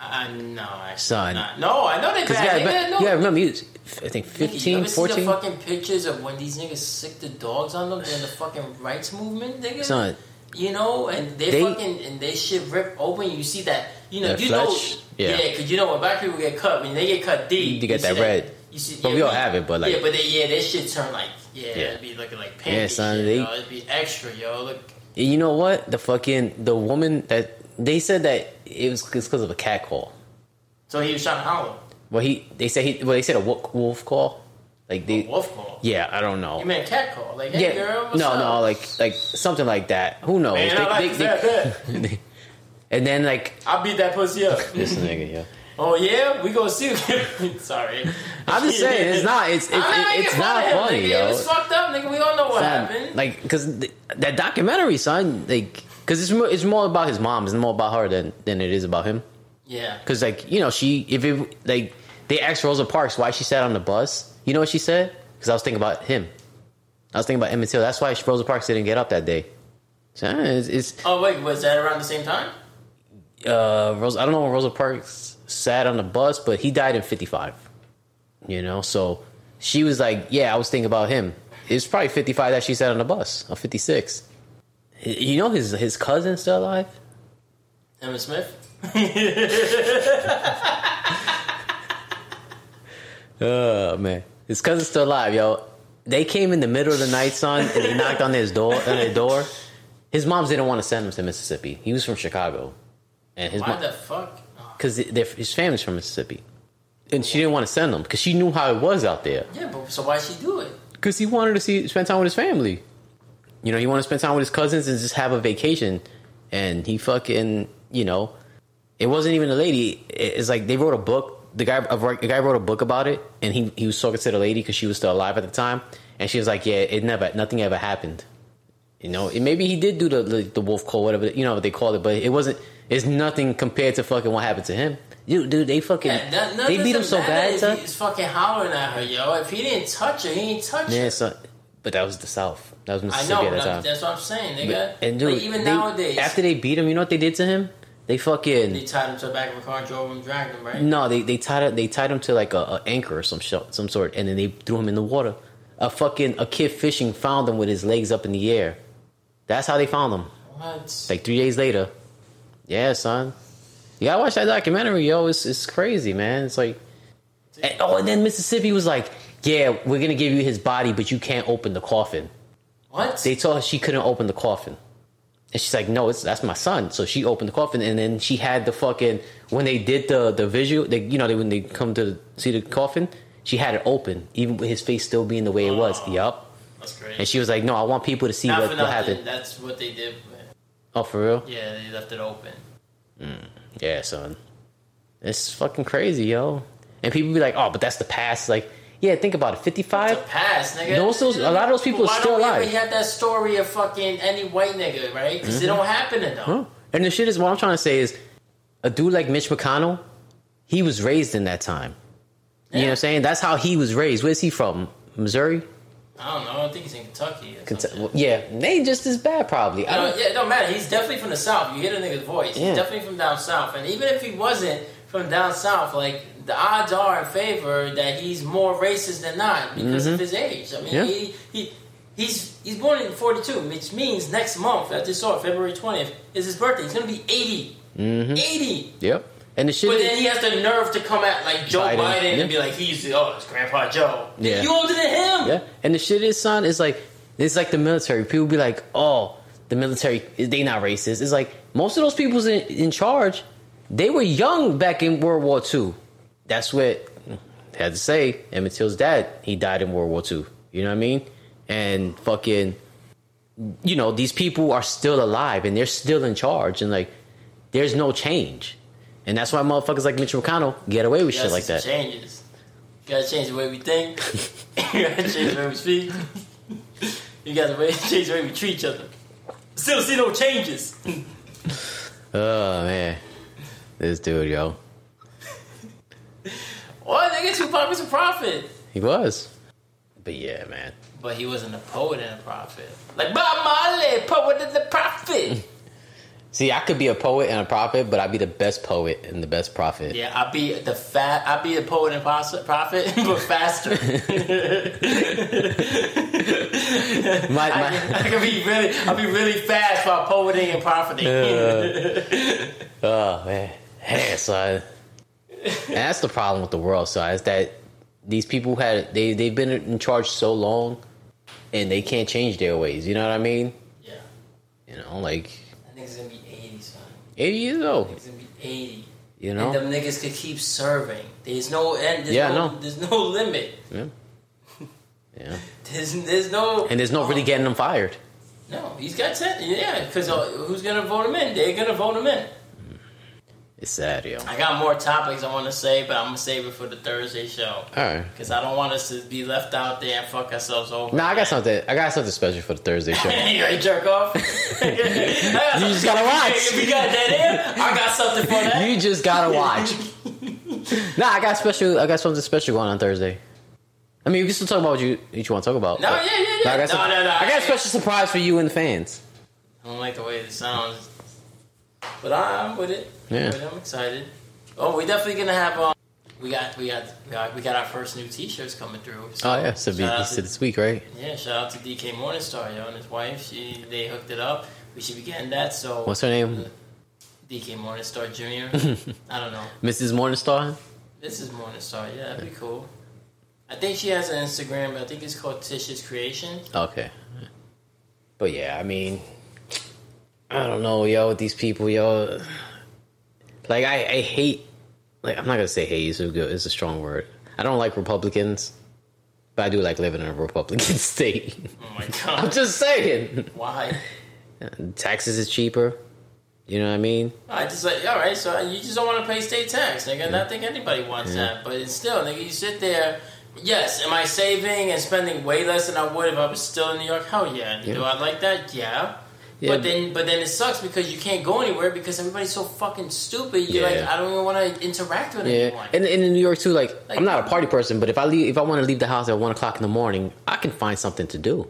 A: Uh, no, actually
B: son?
A: not. No, I know they bad.
B: yeah,
A: nigga, no.
B: yeah, remember was, I think
A: Nigga, you
B: 15,
A: ever see the fucking pictures of when these niggas sick the dogs on them during the fucking rights movement, nigga?
B: Son,
A: You know, and they,
B: They-
A: fucking and they shit rip open. You see that? You know, you
B: flesh?
A: know,
B: Yeah.
A: yeah, because you know when black people get cut, when they get cut deep,
B: You get
A: see
B: that red.
A: You see,
B: But we all have it, but, like-
A: yeah, but they, yeah, that shit turn like yeah,
B: Yeah.
A: it'd be looking like pink.
B: Yeah, son,
A: shit,
B: they-
A: yo. it'd be extra, yo. Look,
B: you know what? The fucking the woman that they said that it was because of a cat call.
A: so he was trying to holler.
B: Well, he they said he well they said a wolf, wolf call. Like they,
A: Wolf call.
B: yeah, I don't know.
A: You meant cat call? Like, hey
B: yeah,
A: girl, what's
B: no,
A: up?
B: no, like like something like that. Who knows?
A: Man, I like that.
B: they- and then like
A: I beat that pussy up.
B: this nigga, yeah.
A: oh yeah, we gonna see. Sorry,
B: I'm just saying it's not. It's it,
A: I'm not
B: it, it's not
A: of him,
B: funny,
A: nigga.
B: yo.
A: It was fucked up, nigga. We all know what
B: Son,
A: happened.
B: like because th- that documentary, son, like because it's more, it's more about his mom. It's more about her than than it is about him.
A: yeah,
B: Because like you know she if it like they asked Rosa Parks why she sat on the bus. You know what she said? Because I was thinking about him. I was thinking about Emmett Till. That's why Rosa Parks didn't get up that day. So, uh, it's, it's
A: Oh wait, was that around the same time?
B: uh, Rosa. I don't know when Rosa Parks sat on the bus, but he died in '55. You know, so she was like, "Yeah, I was thinking about him." It's probably '55 that she sat on the bus, or '56. You know, his his cousin's still alive.
A: Emma Smith.
B: Oh man, his cousin's still alive, yo. They came in the middle of the night, son, and they knocked on his door. On their door. His moms didn't want to send him to Mississippi. He was from Chicago, and his
A: Why
B: mom
A: the fuck?
B: Because his family's from Mississippi, and she didn't want to send him because she knew how it was out there.
A: yeah, but so why she do it?
B: Because he wanted to see spend time with his family. You know, he wanted to spend time with his cousins and just have a vacation. And he fucking, you know, it wasn't even a lady. It's like they wrote a book. The guy, a guy wrote a book about it, and he he was talking to the lady because she was still alive at the time, and she was like, "Yeah, it never, nothing ever happened." You know, and maybe he did do the the, the wolf call, whatever you know what they call it, but it wasn't. It's nothing compared to fucking what happened to him. Dude, dude, they fucking
A: Yeah, that, that
B: they beat him so bad,
A: if
B: son.
A: He's fucking hollering at her, yo. If he didn't touch her, he ain't touch
B: Yeah,
A: her.
B: son. But that was the South. That was
A: I
B: Mississippi
A: know,
B: at
A: but
B: time.
A: That's what I'm saying, nigga.
B: And dude,
A: like, even
B: they-
A: nowadays,
B: after they beat him, you know what they did to him? They fucking
A: they tied him to the back of a car, drove him, dragged him, right?
B: no, they they tied. They tied him to like a, a anchor or some sh- some sort, and then they threw him in the water a fucking a kid fishing found him with his legs up in the air. That's how they found him.
A: What?
B: Like three days later. Yeah, son. You gotta watch that documentary, yo. It's it's crazy, man. It's like, and, oh, and then Mississippi was like, yeah, we're gonna give you his body, but you can't open the coffin.
A: What?
B: They told her she couldn't open the coffin. And she's like, no, it's that's my son. So she opened the coffin, and then she had the fucking when they did the the visual, they, you know, they, when they come to see the coffin, she had it open, even with his face still being the way it was.
A: Oh.
B: Yup.
A: That's great.
B: And she was like, no, I want people to see
A: Not
B: what, what happened.
A: That's what they did.
B: Oh, for real?
A: Yeah, they left it open.
B: Mm, yeah, son. It's fucking crazy, yo. And people be like, oh, but that's the past. Like, yeah, think about it.
A: It's
B: 55?
A: a past, nigga.
B: Those- those- a lot of those people
A: Why
B: are still
A: don't
B: alive.
A: We have that story of fucking any white nigga, right? Because it mm-hmm. don't happen to them.
B: Huh? And the shit is, what I'm trying to say is, a dude like Mitch McConnell, he was raised in that time. You know what I'm saying? That's how he was raised. Where's he from? Missouri?
A: I don't know. I think he's in Kentucky. Or
B: Kent-
A: something.
B: well, yeah, they just as bad probably. I
A: don't, yeah, it don't matter. He's definitely from the south. You hear the nigga's voice.
B: Yeah.
A: He's definitely from down south. And even if he wasn't from down south, like the odds are in favor that he's more racist than not because of his age. I mean,
B: Mm-hmm. Yeah.
A: he, he he's he's born in forty two, which means next month, I just saw it, February twentieth, is his birthday. He's gonna be 80
B: Mm-hmm.
A: Eighty.
B: yep. And the shit
A: But then he has the nerve to come at like Joe
B: Biden,
A: Biden,
B: yeah.
A: and be like, he's oh, it's Grandpa Joe.
B: Yeah.
A: You older than him.
B: Yeah, and the shit is, son, is like it's like the military. People be like, "Oh, the military, they not racist." It's like most of those people's in, in charge, they were young back in World War II. That's what I had to say. Emmett Till's dad, he died in World War II. You know what I mean? And fucking, you know, these people are still alive and they're still in charge, and like, there's no change. And that's why motherfuckers like Mitch McConnell get away with shit like that.
A: Changes. You gotta change the way we think. you gotta change the way we speak. You gotta change the way we treat each other. Still see no changes.
B: Oh man, this dude, yo.
A: What? Nigga, Tupac was a prophet.
B: He was. But yeah, man.
A: But he wasn't a poet and a prophet. Like Bob Marley, poet and the prophet.
B: See, I could be a poet and a prophet, but I'd be the best poet and the best prophet.
A: Yeah, I'd be the fat. I'd be the poet and pos- prophet, but faster.
B: My,
A: I,
B: my,
A: can- I can be really. I'll be really fast while poeting and profiting.
B: oh man, hey, son. That's the problem with the world, So Is that these people had they they've been in charge so long, and they can't change their ways. You know what I mean?
A: yeah,
B: You know, like
A: I think it's gonna be eighty, son.
B: eighty years old.
A: It's gonna be eighty.
B: You know, And
A: them niggas could keep serving. There's no end. There's
B: Yeah, I
A: no. There's no limit.
B: Yeah. Yeah.
A: There's there's no.
B: And there's no really getting them fired.
A: No, he's got ten. Yeah, because uh, who's gonna vote him in? They're gonna vote him in.
B: It's sad, yo.
A: I got more topics I want to say, but I'm gonna save it for the Thursday show
B: All right.
A: because I don't want us to be left out there and fuck ourselves over.
B: Nah, I got something. I got something special for the Thursday show.
A: you to jerk off? you
B: just gotta watch.
A: If we got that in, I got something for that.
B: You just gotta watch. nah, I got special. I got something special going on Thursday. I mean, we can still talk about what you, what you want to talk about.
A: No, yeah, yeah, yeah.
B: I got,
A: No,
B: some-
A: no, no.
B: I got a special surprise for you and the fans.
A: I don't like the way this sounds, but I'm with it.
B: Yeah.
A: I'm. I'm excited. Oh, we're definitely gonna have. Um, we got, we got, we got, our first new T-shirts coming through. So
B: Oh yeah, so be,
A: out to-
B: this week, right?
A: Yeah, shout out to DK Morningstar, yo, and his wife. She they hooked it up. We should be getting that. So
B: What's her name?
A: DK Morningstar Jr. I don't know.
B: Mrs. Morningstar.
A: Is Morningstar. Yeah, that'd be cool. I think she has an Instagram. but I think it's called Tisha's Creation.
B: Okay. But yeah, I mean, I don't know, yo, with these people, yo. Like, I, I hate, like, I'm not gonna say hate, it's a, good, it's a strong word. I don't like Republicans, but I do like living in a Republican state.
A: Oh my god!
B: I'm just saying.
A: Why?
B: Taxes is cheaper. You know what I mean?
A: I just like all right. So you just don't want to pay state tax, nigga. And I think anybody wants that, but it's still, nigga. You sit there. Yes, am I saving and spending way less than I would if I was still in New York? Hell yeah. Do
B: Yeah.
A: I like that? Yeah.
B: Yeah,
A: but then, but then it sucks because you can't go anywhere because everybody's so fucking stupid. You're
B: Yeah.
A: like, I don't even want to interact with
B: Yeah,
A: anyone.
B: and, and in New York too. Like,
A: Like-
B: I'm not a party person, but if I leave, if I want to leave the house at one o'clock in the morning, I can find something to do.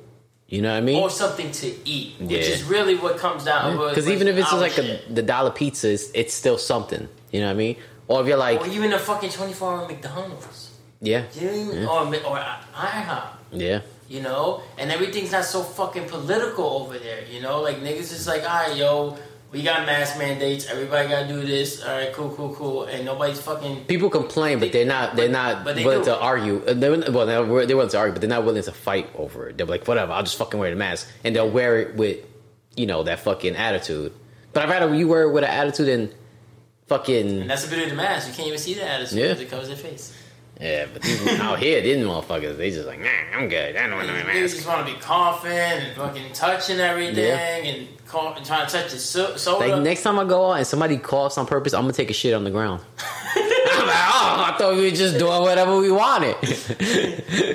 B: You know what I mean?
A: or something to eat, which is really what comes down.
B: Because
A: with-
B: even if it's just like
A: oh,
B: a, the dollar pizza, it's, it's still something. You know what I mean? Or if you're like,
A: or even a fucking twenty four hour McDonald's.
B: yeah,
A: You know I mean?
B: Yeah.
A: Or, or IHOP.
B: yeah,
A: you know, and everything's not so fucking political over there, you know. Like niggas is like, all right, yo, we got mask mandates. Everybody got to do this. All right, cool, cool, cool, and nobody's fucking.
B: People complain, but they're not. They're not
A: But they
B: willing
A: do.
B: to argue. Uh, They're, well, they're, they're willing to argue, but they're not willing to fight over it. They're like, whatever. I'll just fucking wear the mask, and they'll wear it with, you know, that fucking attitude. But I'd rather you wear it with an attitude than fucking.
A: And that's the beauty of the mask. You can't even see the attitude
B: Yeah.
A: it covers their face.
B: Yeah, but these, out here, these motherfuckers, they just like, nah, I'm good. I don't want no
A: Niggas
B: mask.
A: just want to be coughing and fucking touching everything
B: Yeah.
A: and, cough, and trying to touch your so- soda.
B: Like next time I go out and somebody coughs on purpose, I'm gonna take a shit on the ground. I'm like, oh, I thought we were just doing whatever we wanted.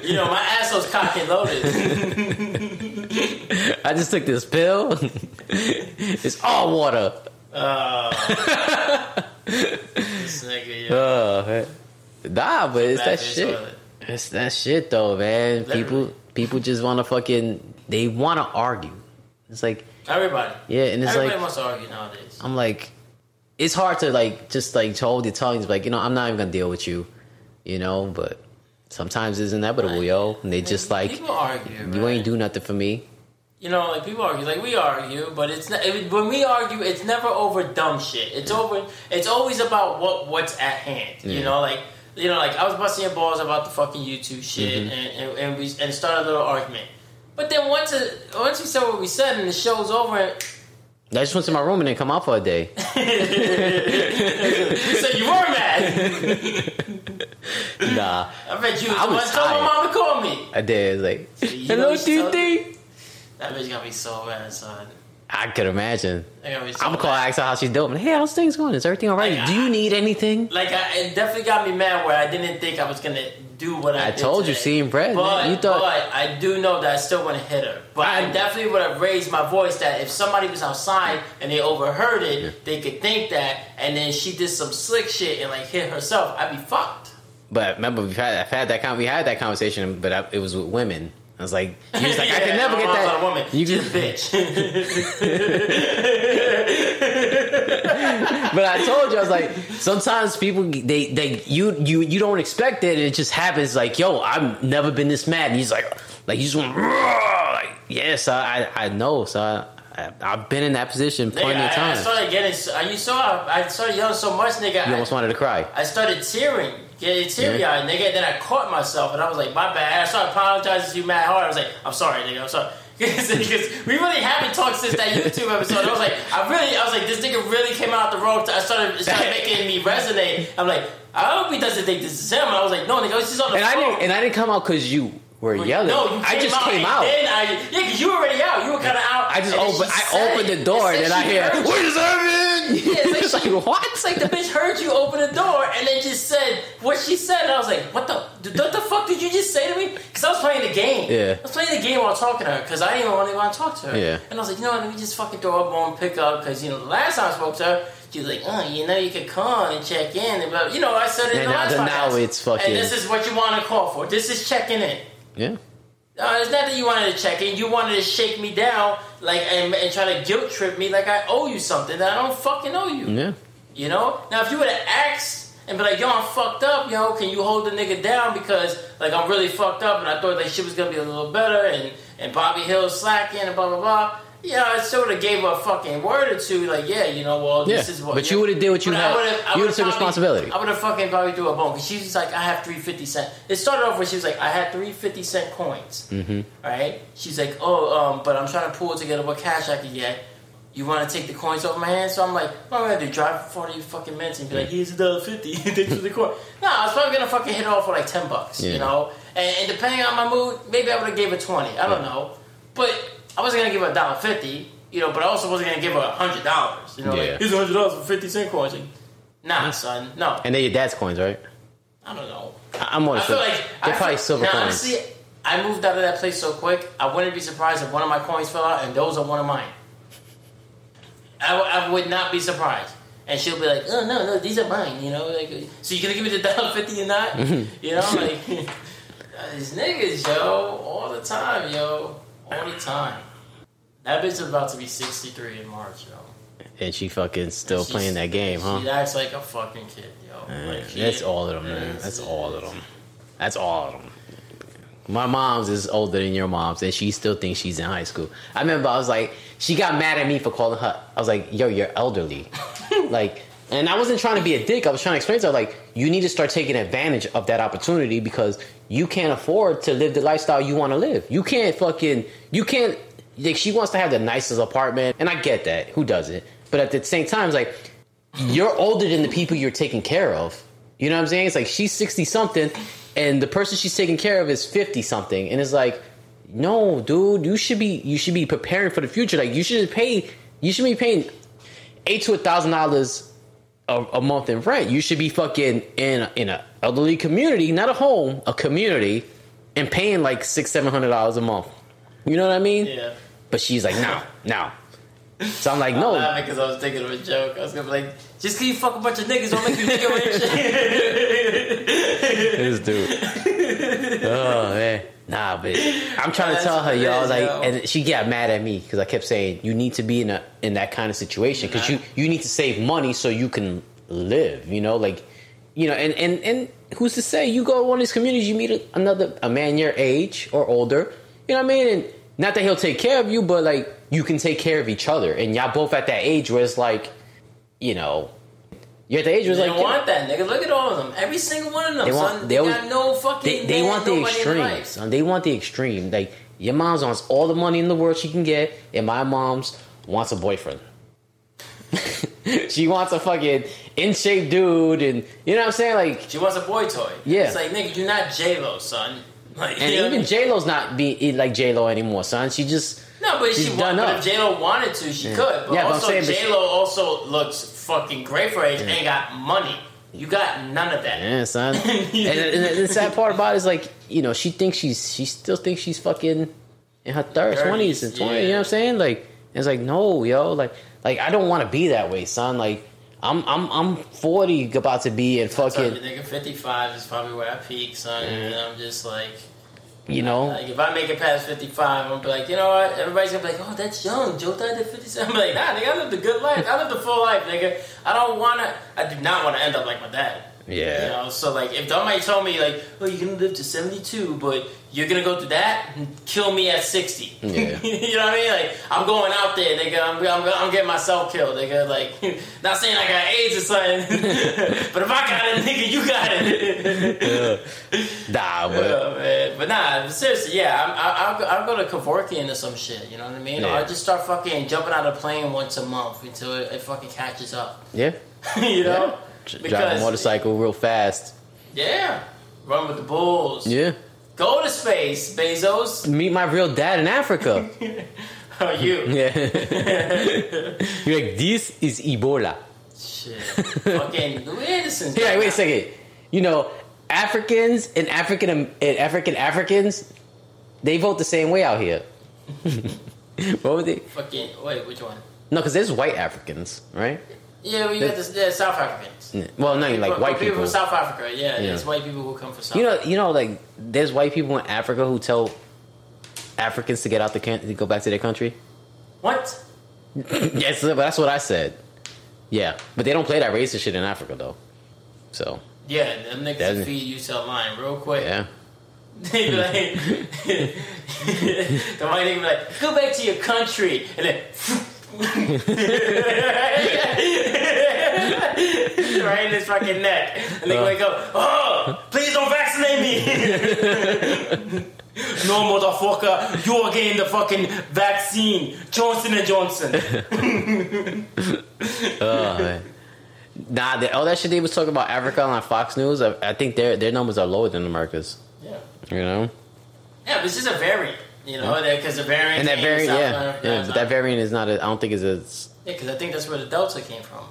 A: you know, my asshole's cocked and loaded.
B: I just took this pill. it's all water.
A: Uh, this nigga, yeah.
B: Uh, nah, but it's that shit. It's that shit though, man.
A: Literally.
B: People people just want to fucking they want to argue. It's like
A: Everybody.
B: yeah, and it's
A: Everybody
B: like
A: wants to argue nowadays.
B: I'm like, it's hard to like just like to hold your tongue. It's like you know I'm not even gonna deal with you, you know. But sometimes it's inevitable, yo. And they just like
A: people argue.
B: you
A: right?
B: ain't do nothing for me.
A: You know, like people argue, like we argue, but it's not. It, when we argue, it's never over dumb shit. It's over. It's always about what what's at hand. You know, like you know, like I was busting your balls about the fucking YouTube shit,
B: Mm-hmm.
A: and, and and we and started a little argument. But then once it, once we said what we said and the show's over,
B: I just went to my room and then come out for a day.
A: so you were mad.
B: nah,
A: I bet you was
B: I
A: the
B: was
A: one told my mom to call me.
B: I did. It's like,
A: you
B: hello,
A: know you still-
B: TT.
A: That bitch got me so mad, son.
B: I could imagine.
A: That got me so
B: I'm gonna call her how she's doing. Hey, how's things going? Is everything all right?
A: Like,
B: Do you need anything?
A: Like I, it definitely got me mad where I didn't think I was gonna do what I.
B: I told you, seeing bread,
A: But,
B: man. Thought-
A: but I do know that I still want to hit her. But I,
B: I-
A: definitely would have raised my voice that if somebody was outside and they overheard it, they could think that, and then she did some slick shit and like hit herself. I'd be fucked.
B: But remember, we've had I've had that con- we had that conversation, but I, it was with women. I was like, he was like, I
A: Yeah,
B: can never get that.
A: woman.
B: You
A: just bitch.
B: but I told you, I was like, sometimes people they they you you you don't expect it, and it just happens. Like, yo, I've never been this mad, and he's like, like you just want, like, yes, I I, I know, so I, I I've been in that position plenty
A: Nigga,
B: of
A: I, I started getting. so- You saw. I started yelling so much, nigga.
B: You
A: I-
B: almost wanted to cry.
A: I started tearing, getting teary eyed, nigga. Then I caught myself and I was like, my bad. I started apologizing to you mad hard. I was like, I'm sorry, nigga. I'm sorry. Because we really haven't talked since that YouTube episode. I was like, I really, I was like, this nigga really came out the road. I started, it started making me resonate. I'm like, I hope he doesn't think this is him. And I was like, no, nigga, it's just on the
B: And I
A: phone.
B: didn't and I didn't come out because you were yelling.
A: No, you
B: I just
A: out,
B: came out.
A: Then I, yeah, because you were already out. You were kind of out.
B: I just opened. I opened the door, and then I hear,
A: heard you.
B: "What happening?"
A: Yeah, it's like,
B: like what?
A: It's like the bitch heard you open the door and then just said what she said. And I was like, what the, what the fuck did you just say to me? Because I was playing the game.
B: Yeah.
A: I was playing the game while talking to her because I didn't even really want to talk to her.
B: Yeah.
A: And I was like, you know what, let me just fucking throw up on pick up because, you know, the last time I spoke to her, she was like, oh, you know, you could call and check in. And blah, you know, I said it in
B: And
A: the
B: now-
A: last
B: now
A: podcast.
B: it's fucking-
A: And this is what you want to call for. This is checking in.
B: Yeah.
A: Uh, it's not that you wanted to check in. You wanted to shake me down, like, and, and try to guilt trip me, like I owe you something that I don't fucking owe you.
B: Yeah.
A: You know? Now, if you would have asked and be like, yo, I'm fucked up, yo, can you hold the nigga down because, like, I'm really fucked up and I thought, like, shit was gonna be a little better and, and Bobby Hill's slacking and blah, blah, blah. Yeah, I still would have gave her a fucking word or two, like, yeah, you know, well, this
B: Yeah,
A: is what.
B: but you would've did what you
A: But I
B: had-
A: would've- I
B: you would've
A: would've
B: took responsibility.
A: I would have fucking probably threw a bone because she was like, I have three fifty cent. It started off where she was like, I had three fifty cent coins. Mm-hmm. Right? She's like, oh, um, but I'm trying to pull together what cash I could get. You want to take the coins off my hand? So I'm like, what am I gonna do? Drive for 40 fucking minutes and be like, here's a dollar fifty. Thanks for the coin. No, I was probably gonna fucking hit it off for like 10 bucks,
B: Yeah.
A: you know? And, and depending on my mood, maybe I would have gave her 20. I don't know. But I wasn't gonna give her a dollar fifty, you know, but I also wasn't gonna give her a hundred dollars. You know,
B: Yeah.
A: like, here's a hundred dollars for 50 cent coins. Like, nah, son, no.
B: And they're your dad's coins, right?
A: I don't know.
B: I- I'm more.
A: I feel like
B: they're probably silver
A: now,
B: coins.
A: Honestly, I moved out of that place so quick. I wouldn't be surprised if one of my coins fell out, and those are one of mine. I, w- I would not be surprised. And she'll be like, "Oh no, no, these are mine." You know, like, so you're gonna give me the dollar fifty or not? Mm-hmm. you know, like these niggas, yo, all the time, yo, all the time. That bitch is about to be sixty three in March, yo.
B: and she fucking still playing that game, huh?
A: She acts like a fucking kid, yo.
B: Man,
A: Like,
B: that's all of them, man. That's all of them. That's all of them. My mom's is older than your mom's, and she still thinks she's in high school. I remember I was like, she got mad at me for calling her. I was like, yo, you're elderly. like, and I wasn't trying to be a dick. I was trying to explain to her, like, you need to start taking advantage of that opportunity because you can't afford to live the lifestyle you want to live. You can't fucking, you can't, like, she wants to have the nicest apartment, and I get that. Who doesn't? But at the same time, it's like, you're older than the people you're taking care of. You know what I'm saying? It's like she's 60 something and the person she's taking care of is 50 something and it's like no, dude, you should be you should be preparing for the future. Like you should pay you should be paying 8 to a thousand dollars a month in rent. You should be fucking in in a elderly community, not a home, a community and paying like 6 700 dollars a month. You know what I mean?
A: Yeah.
B: But she's like, "No, no." So I'm like,
A: I'm
B: "No."
A: laughing because I was thinking of a joke. I was gonna be like, just because you fuck a bunch of niggas don't make you nigga rich.
B: this dude. Oh man, nah, but I'm trying to tell her, y'all, like,
A: yo.
B: and she got mad at me because I kept saying you need to be in a in that kind of situation because you you need to save money so you can live. You know, like, you know, and and and who's to say you go to one of these communities, you meet another a man your age or older. You know what I mean? And not that he'll take care of you, but like you can take care of each other, and y'all both at that age where it's like, you know. You're at the age where it's
A: They
B: like
A: don't want that, nigga. Look at all of them. Every single one of them,
B: They want-
A: son.
B: they
A: They,
B: always-
A: got no fucking.
B: they, they want the extreme. Son. They want the extreme. Like your mom's wants all the money in the world she can get, and my mom's wants a boyfriend. she wants a fucking in shape dude, and you know what I'm saying? Like,
A: She wants a boy toy.
B: Yeah.
A: It's like, nigga, you're not J Lo, son. Like,
B: and
A: I
B: even
A: mean?
B: J Lo's not be like J Lo anymore, son. She just
A: No, but
B: she's
A: she
B: done
A: wa-
B: up.
A: but if J Lo wanted to, she could. But
B: Yeah,
A: also, J Lo also looks fucking great for her age. Ain't got money. You got none of that.
B: yeah, son. and, and the sad part about it is like you know she thinks she's she still thinks she's fucking in her third twenties and twenty. You know what I'm saying? Like it's like no, yo, like like I don't want to be that way, son. Like I'm I'm I'm forty, about to be in
A: So,
B: fucking
A: nigga, 55 is probably where I peak, son. And I'm just like,
B: you know.
A: like, if I make it past 55, I'm be like, you know what? Everybody's gonna be like, oh, that's young. Joe died at 57. I'm like, nah, nigga, I lived a good life. I lived a full life, nigga. I don't wanna, I do not wanna end up like my dad.
B: Yeah.
A: You know, so like, if somebody told me, like, oh, you're gonna live to 72, but you're gonna go through that and kill me at 60.
B: Yeah.
A: you know what I mean? Like, I'm going out there, nigga. I'm, I'm, I'm getting myself killed, nigga. Like, not saying I got AIDS or something, but if I got it, nigga, you got it.
B: Nah, but
A: oh, man. But nah, seriously, yeah, I'm, I, I'll, go, I'll go to Kevorkian or some shit, you know what I mean? Or
B: Yeah.
A: I'll just start fucking jumping out of a plane once a month until it, it fucking catches up.
B: yeah,
A: you know?
B: Dr- drive a motorcycle real fast.
A: Yeah. Run with the bulls.
B: Yeah,
A: Go to space, Bezos.
B: meet my real dad in Africa.
A: How are you?
B: yeah, you're like this is Ebola.
A: Shit. fucking Anderson's
B: Here, wait a second. You know, Africans and African and African Africans, they vote the same way out here. what would they?
A: Fucking, wait, which one?
B: No, because there's white Africans, right?
A: Yeah, well, you got this, yeah, South Africans.
B: Well, no, you
A: like
B: white
A: but
B: people.
A: from South Africa, yeah,
B: Yeah.
A: It's white people who come from South
B: You know, you know, like there's white people in Africa who tell Africans to get out the country, to go back to their country.
A: What?
B: yes, but that's what I said. Yeah, but they don't play that racist shit in Africa though. So
A: Yeah, them niggas will feed you to line real quick.
B: yeah,
A: They be like, the white nigga be like, go back to your country, and then right in his fucking neck, and they wake up, oh, please don't vaccinate me. no, motherfucker, you're getting the fucking vaccine, Johnson and Johnson.
B: oh, man. Nah, they, all that shit they was talking about Africa on Fox News. I, I think their their numbers are lower than America's.
A: Yeah,
B: You know,
A: yeah, it's just a variant, you know, because the variant
B: and that variant, yeah, yeah, but that variant is not. A, I don't think is a.
A: Yeah, because I think that's where the Delta came from.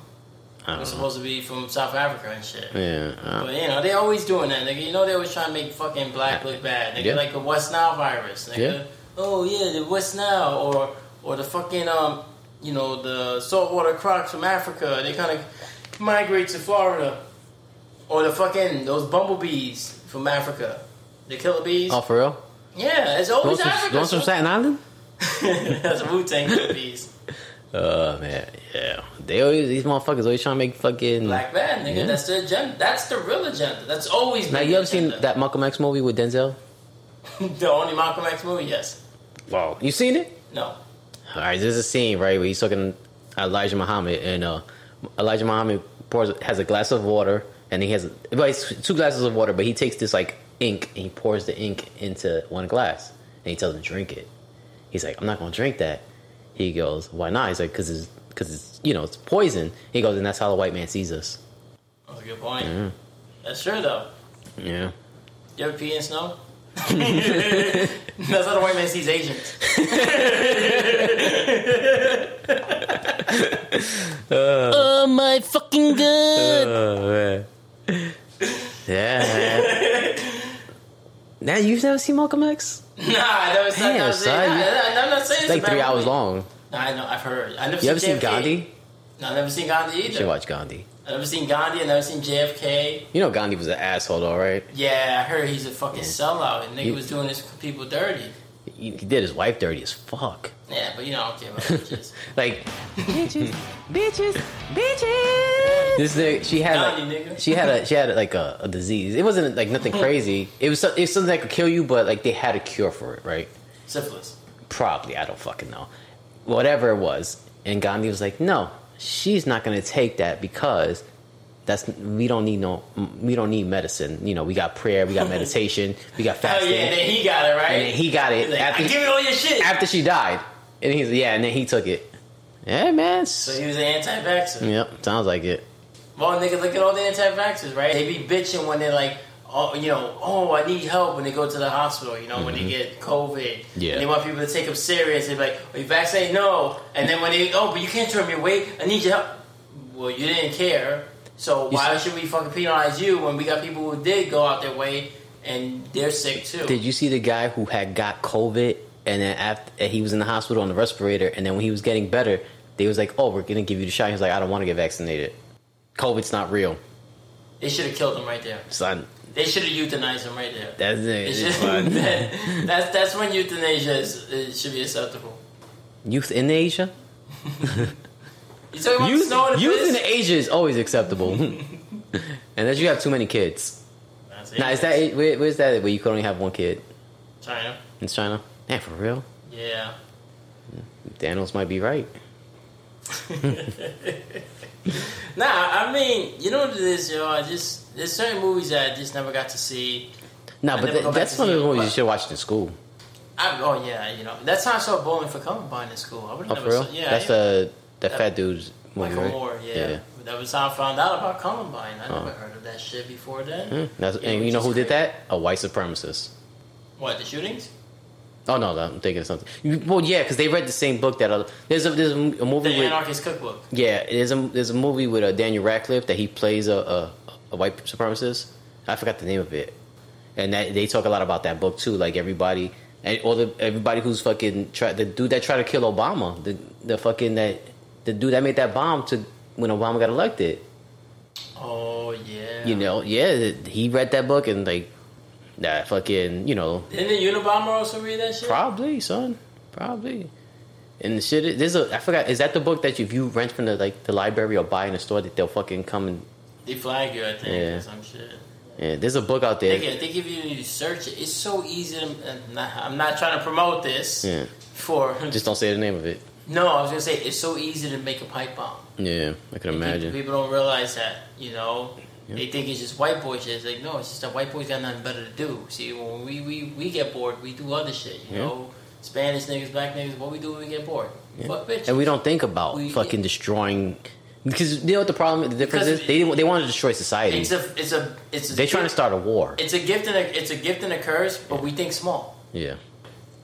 B: I
A: It was supposed to be from South Africa and shit.
B: Yeah, uh,
A: But you know, they always doing that, nigga. You know they always trying to make fucking black look bad. Nigga,
B: Yeah.
A: like the West Nile virus, nigga.
B: Yeah.
A: Oh yeah, the West Nile or or the fucking um you know, the saltwater crocs from Africa. They kinda migrate to Florida. Or the fucking those bumblebees from Africa. The killer bees.
B: oh, for real?
A: Yeah, it's always
B: from,
A: Africa.
B: ones from. Staten Island?
A: That's Wu Tang bees.
B: Oh man, yeah. They always these motherfuckers always trying to make fucking.
A: Black bad, nigga.
B: Yeah.
A: That's the agenda. That's the real agenda. That's always
B: Now you ever seen that Malcolm X movie with Denzel?
A: the only Malcolm X movie, yes.
B: Wow, you seen it?
A: No.
B: All right, there's a scene right where he's talking Elijah Muhammad, and uh, Elijah Muhammad pours has a glass of water, and he has well, two glasses of water, but he takes this like ink and he pours the ink into one glass, and he tells him to drink it. He's like, I'm not gonna drink that. He goes, Why not? He's like, Because it's because it's you know it's poison. He goes, and that's how the white man sees us.
A: That's a good point. That's true, though.
B: Yeah.
A: You ever pee in snow? That's how the white man sees Asians. Uh.
B: Oh my fucking god! Oh uh, man. Yeah. Man. now you've never seen Malcolm X?
A: Nah, I never
B: Damn,
A: that.
B: son,
A: Nah, I'm not saying
B: It's
A: it's
B: like three hours
A: movie.
B: long.
A: Nah, I know, I've heard. I never
B: You ever seen
A: JFK.
B: Gandhi?
A: No, I've never seen Gandhi
B: You should watch Gandhi.
A: I've never seen Gandhi. I've never seen JFK.
B: You know Gandhi was an asshole, though, right?
A: Yeah, I heard he's a fucking sellout. And nigga
B: You-
A: was doing his people dirty.
B: He, he did his wife dirty as fuck.
A: Yeah, but you know, I don't care about bitches.
B: Like bitches, bitches, bitches. This nigga, she had
A: Gandhi,
B: like,
A: nigga.
B: she had a she had like a, a disease. It wasn't like nothing crazy. It was so- it was something that could kill you, but like they had a cure for it, right?
A: Syphilis.
B: Probably, I don't fucking know. Whatever it was, and Gandhi was like, "No, she's not gonna take that because that's we don't need no we don't need medicine. You know, we got prayer, we got meditation, we got
A: Oh yeah, and then he got it right.
B: And then he got it
A: like,
B: after-
A: I give it all your shit.
B: after she died, and he's yeah, and then he took it. Yeah, man.
A: so he was an anti-vaxxer.
B: Yep, sounds like it.
A: Well, nigga, look at all the anti-vaxxers, right? They be bitching when they're like, oh, you know, oh, I need help when they go to the hospital, you know, when they mm-hmm. get COVID.
B: Yeah.
A: And they want people to take them serious. They're like, are you vaccinated? No. And then when they, oh, but you can't turn me away. I need your help. Well, you didn't care. So
B: You
A: why should we fucking penalize you when we got people who did go out their way and they're sick too?
B: Did you see the guy who had got COVID and then after he was in the hospital on the respirator, and then when he was getting better, they was like, "Oh, we're gonna give you the shot." He was like, "I don't want to get vaccinated. COVID's not real,
A: They should have killed him right there.
B: son."
A: They should have euthanized him right there.
B: That's it.
A: should-
B: It's fine.
A: that- that's that's when euthanasia is, should be acceptable.
B: Youth in Asia.
A: You talking about
B: Youth,
A: snow in the
B: youth
A: piss?
B: in Asia is always acceptable, unless you have too many kids.
A: That's.
B: Now, is that where, where's that where you could only have one kid
A: China?
B: in China? Man, for real?
A: Yeah.
B: Daniels might be right.
A: Nah, I mean, you know what it is, yo. I just there's certain movies that I just never got to see.
B: No,
A: I
B: but
A: never
B: that,
A: go back
B: that's
A: to
B: one of
A: see
B: the
A: it,
B: movies you
A: but-
B: should watch in school.
A: I, oh yeah, you know that's how I saw Bowling for Columbine in school. I would
B: Oh,
A: never
B: for real?
A: saw. Yeah,
B: that's
A: yeah.
B: the the
A: That-
B: fat dude's movie,
A: Michael
B: right?
A: Moore. Yeah. that was how I found out about Columbine. I
B: Oh.
A: never heard of that shit before then.
B: Hmm, That's,
A: Yeah,
B: and you know who did that? A white supremacist.
A: What the shootings?
B: Oh no, I'm thinking of something. You- Well, yeah, because they read the same book that uh, there's a there's a
A: The
B: movie with
A: Anarchist Cookbook.
B: yeah there's a there's a movie with uh, Daniel Radcliffe that he plays a, a a white supremacist. I forgot the name of it, and that, they talk a lot about that book too. Like everybody and all the everybody who's fucking try the dude that tried to kill Obama, the the fucking that the dude that made that bomb to when Obama got elected.
A: Oh yeah.
B: You know, yeah, he read that book and like that fucking you know
A: Didn't the Unabomber also read that shit?
B: Probably, son. Probably. And the shit, is- there's a. I forgot. Is that the book that if you rent from the like the library or buy in the store that they'll fucking come and
A: They flag you, I think,
B: Yeah.
A: or some shit.
B: yeah. There's a book out there.
A: give- they give you you search it. It's so easy. To, uh, and not- I'm not trying to promote this
B: Yeah.
A: for.
B: Just don't say the name of it.
A: No, I was gonna say it's so easy to make a pipe bomb.
B: Yeah, I can
A: People,
B: imagine.
A: people don't realize that. You know,
B: Yeah.
A: they think it's just white boy shit. It's like no, it's just that white boys got nothing better to do. See, when we we, we get bored, we do other shit. You
B: Yeah.
A: know, Spanish niggas, black niggas. What we do when we get bored? Fuck bitches.
B: And we don't think about
A: We-
B: fucking destroying because you know what the problem, the difference
A: Because
B: is. They they want to destroy society.
A: It's a it's a it's a
B: They're trying to start a war.
A: It's a gift and a it's a gift and a curse, but we think small.
B: Yeah,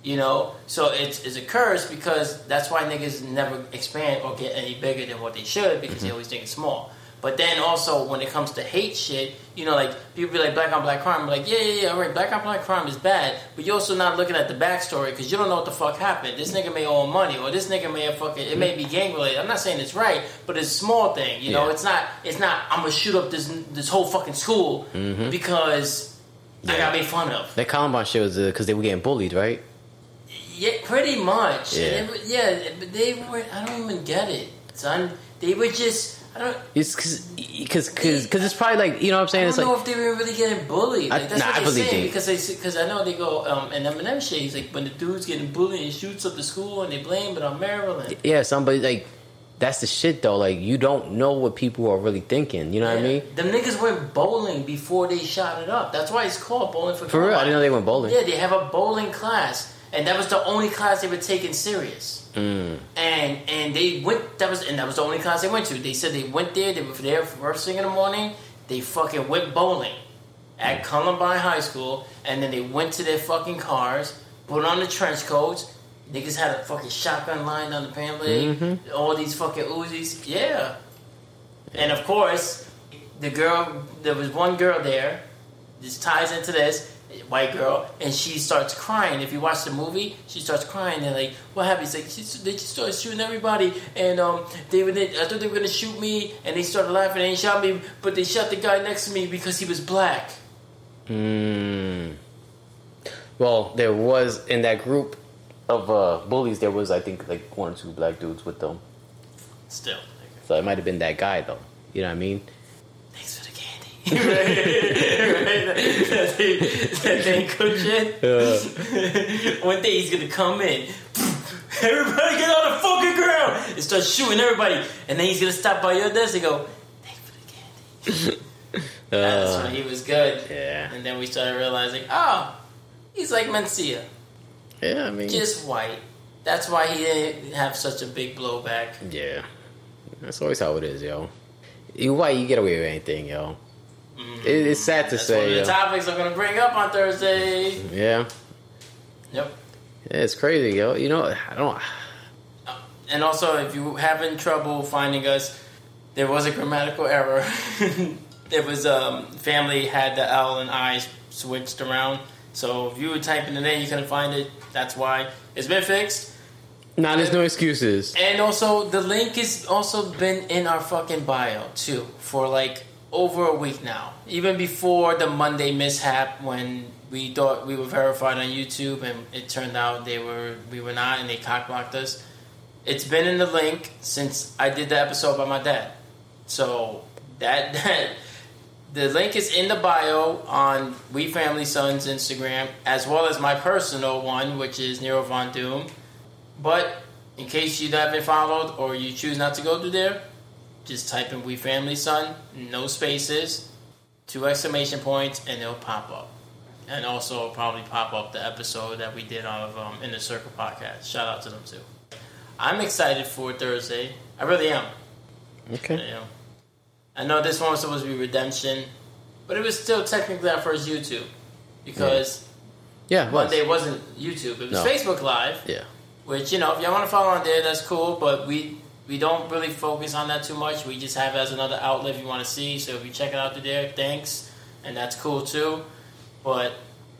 A: You know, so it's it's a curse because that's why niggas never expand or get any bigger than what they should because
B: Mm-hmm.
A: they always think it's small. But then also when it comes to hate shit, you know, like people be like black on black crime, like yeah, yeah, yeah, all right, black on black crime is bad, but you're also not looking at the backstory because you don't know what the fuck happened. This nigga may owe money, or this nigga may have fucking. It may be gang related. I'm not saying it's right, but it's a small thing. You know,
B: Yeah.
A: it's not. It's not. I'm gonna shoot up this this whole fucking school because I
B: Yeah.
A: got made fun of.
B: that Columbine shit was because they were getting bullied, right?
A: Yeah, pretty much.
B: Yeah.
A: Yeah, but they were. I don't even get it, son. They were just. I don't.
B: It's because because because it's probably like you know what I'm saying.
A: I
B: It's
A: don't know
B: like
A: if they were really getting bullied. Like,
B: I-
A: that's
B: nah, I
A: what they're
B: believe
A: saying
B: they-
A: because they because I know they go um, and Eminem shit. He's like when the dude's getting bullied and shoots up the school and they blame it on Marilyn.
B: yeah, somebody like that's the shit though. Like you don't know what people are really thinking. You know what I mean?
A: The niggas went bowling before they shot it up. That's why it's called bowling for
B: For real, I didn't know they went bowling.
A: Yeah, they have a bowling class, and that was the only class they were taking serious.
B: Mm.
A: And and they went. That was and that was the only class they went to. They said they went there. They were there first thing in the morning. They fucking went bowling at Columbine High School, and then they went to their fucking cars, put on the trench coats. Niggas had a fucking shotgun lined down the pant leg.
B: Mm-hmm.
A: All these fucking Uzis. Yeah. And of course, the girl. There was one girl there. This ties into this white girl, and she starts crying. If you watch the movie, she starts crying. And like, what happened? It's like she, they just started shooting everybody, and um, they were. I thought they were gonna shoot me, and they started laughing. and They shot me, but they shot the guy next to me because he was black.
B: Mm. Well, there was in that group of uh, bullies. There was I think like one or two black dudes with them.
A: Still,
B: So it might have been that guy though. You know what I mean?
A: Thanks for the candy. right? That thing, that thing shit. One day he's gonna come in. Everybody get on the fucking ground and start shooting everybody. And then he's gonna stop by your desk and go, thanks for the candy. That's
B: Uh,
A: when he was good.
B: yeah.
A: And then we started realizing, oh, he's like Mencia,
B: Yeah, I mean,
A: just white. That's why he didn't have such a big blowback.
B: yeah. That's always how it is, yo. You white, you get away with anything, yo. It, it's sad to
A: That's
B: say,
A: one of
B: yo.
A: the topics I'm gonna bring up on Thursday.
B: yeah.
A: Yep.
B: yeah, it's crazy, yo. You know, I don't.
A: And also, if you having trouble finding us, there was a grammatical error. it was um, family had the L and I switched around. So if you were typing it in, you couldn't find it. That's why it's been fixed.
B: Nah, there's no excuses.
A: And also, the link has also been in our fucking bio too for like over a week now. Even before the Monday mishap when we thought we were verified on YouTube and it turned out they were we were not and they cockblocked us. It's been in the link since I did the episode by my dad. So that that the link is in the bio on We Family Sons Instagram as well as my personal one, which is Nero Von Doom. But in case you haven't followed or you choose not to go through there, just type in We Family Son, no spaces, two exclamation points, and it'll pop up. And also it'll probably pop up the episode that we did of um, In the Circle podcast. Shout out to them too. I'm excited for Thursday. I really am.
B: Okay.
A: You know, I know this one was supposed to be redemption, but it was still technically our first YouTube because
B: Yeah, was.
A: Monday wasn't YouTube. It was
B: No.
A: Facebook Live.
B: Yeah.
A: Which you know, if y'all want to follow on there, that's cool. But we we don't really focus on that too much. We just have it as another outlet if you want to see. So if you check it out through there, thanks, and that's cool too. But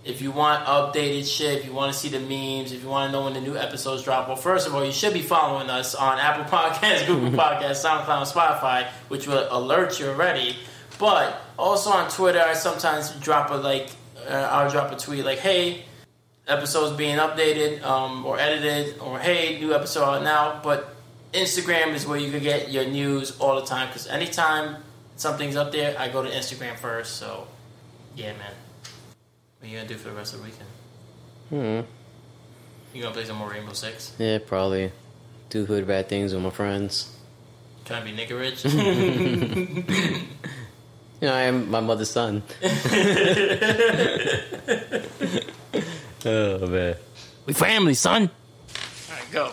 A: if you want updated shit, if you want to see the memes, if you want to know when the new episodes drop, well, first of all, you should be following us on Apple Podcasts, Google Podcasts, SoundCloud, Spotify, which will alert you already. But also on Twitter, I sometimes drop a like, uh, I'll drop a tweet like, "Hey, episodes being updated um, or edited, or hey, new episode out now. But Instagram is where you can get your news all the time because anytime something's up there, I go to Instagram first. So, yeah, man. What are you gonna do for the rest of the weekend?
B: Hmm.
A: You gonna play some more Rainbow Six?
B: Yeah, probably do hood bad things with my friends.
A: Trying to be nigga rich?
B: You know, I am my mother's son. oh man.
A: we family, son. All right, go.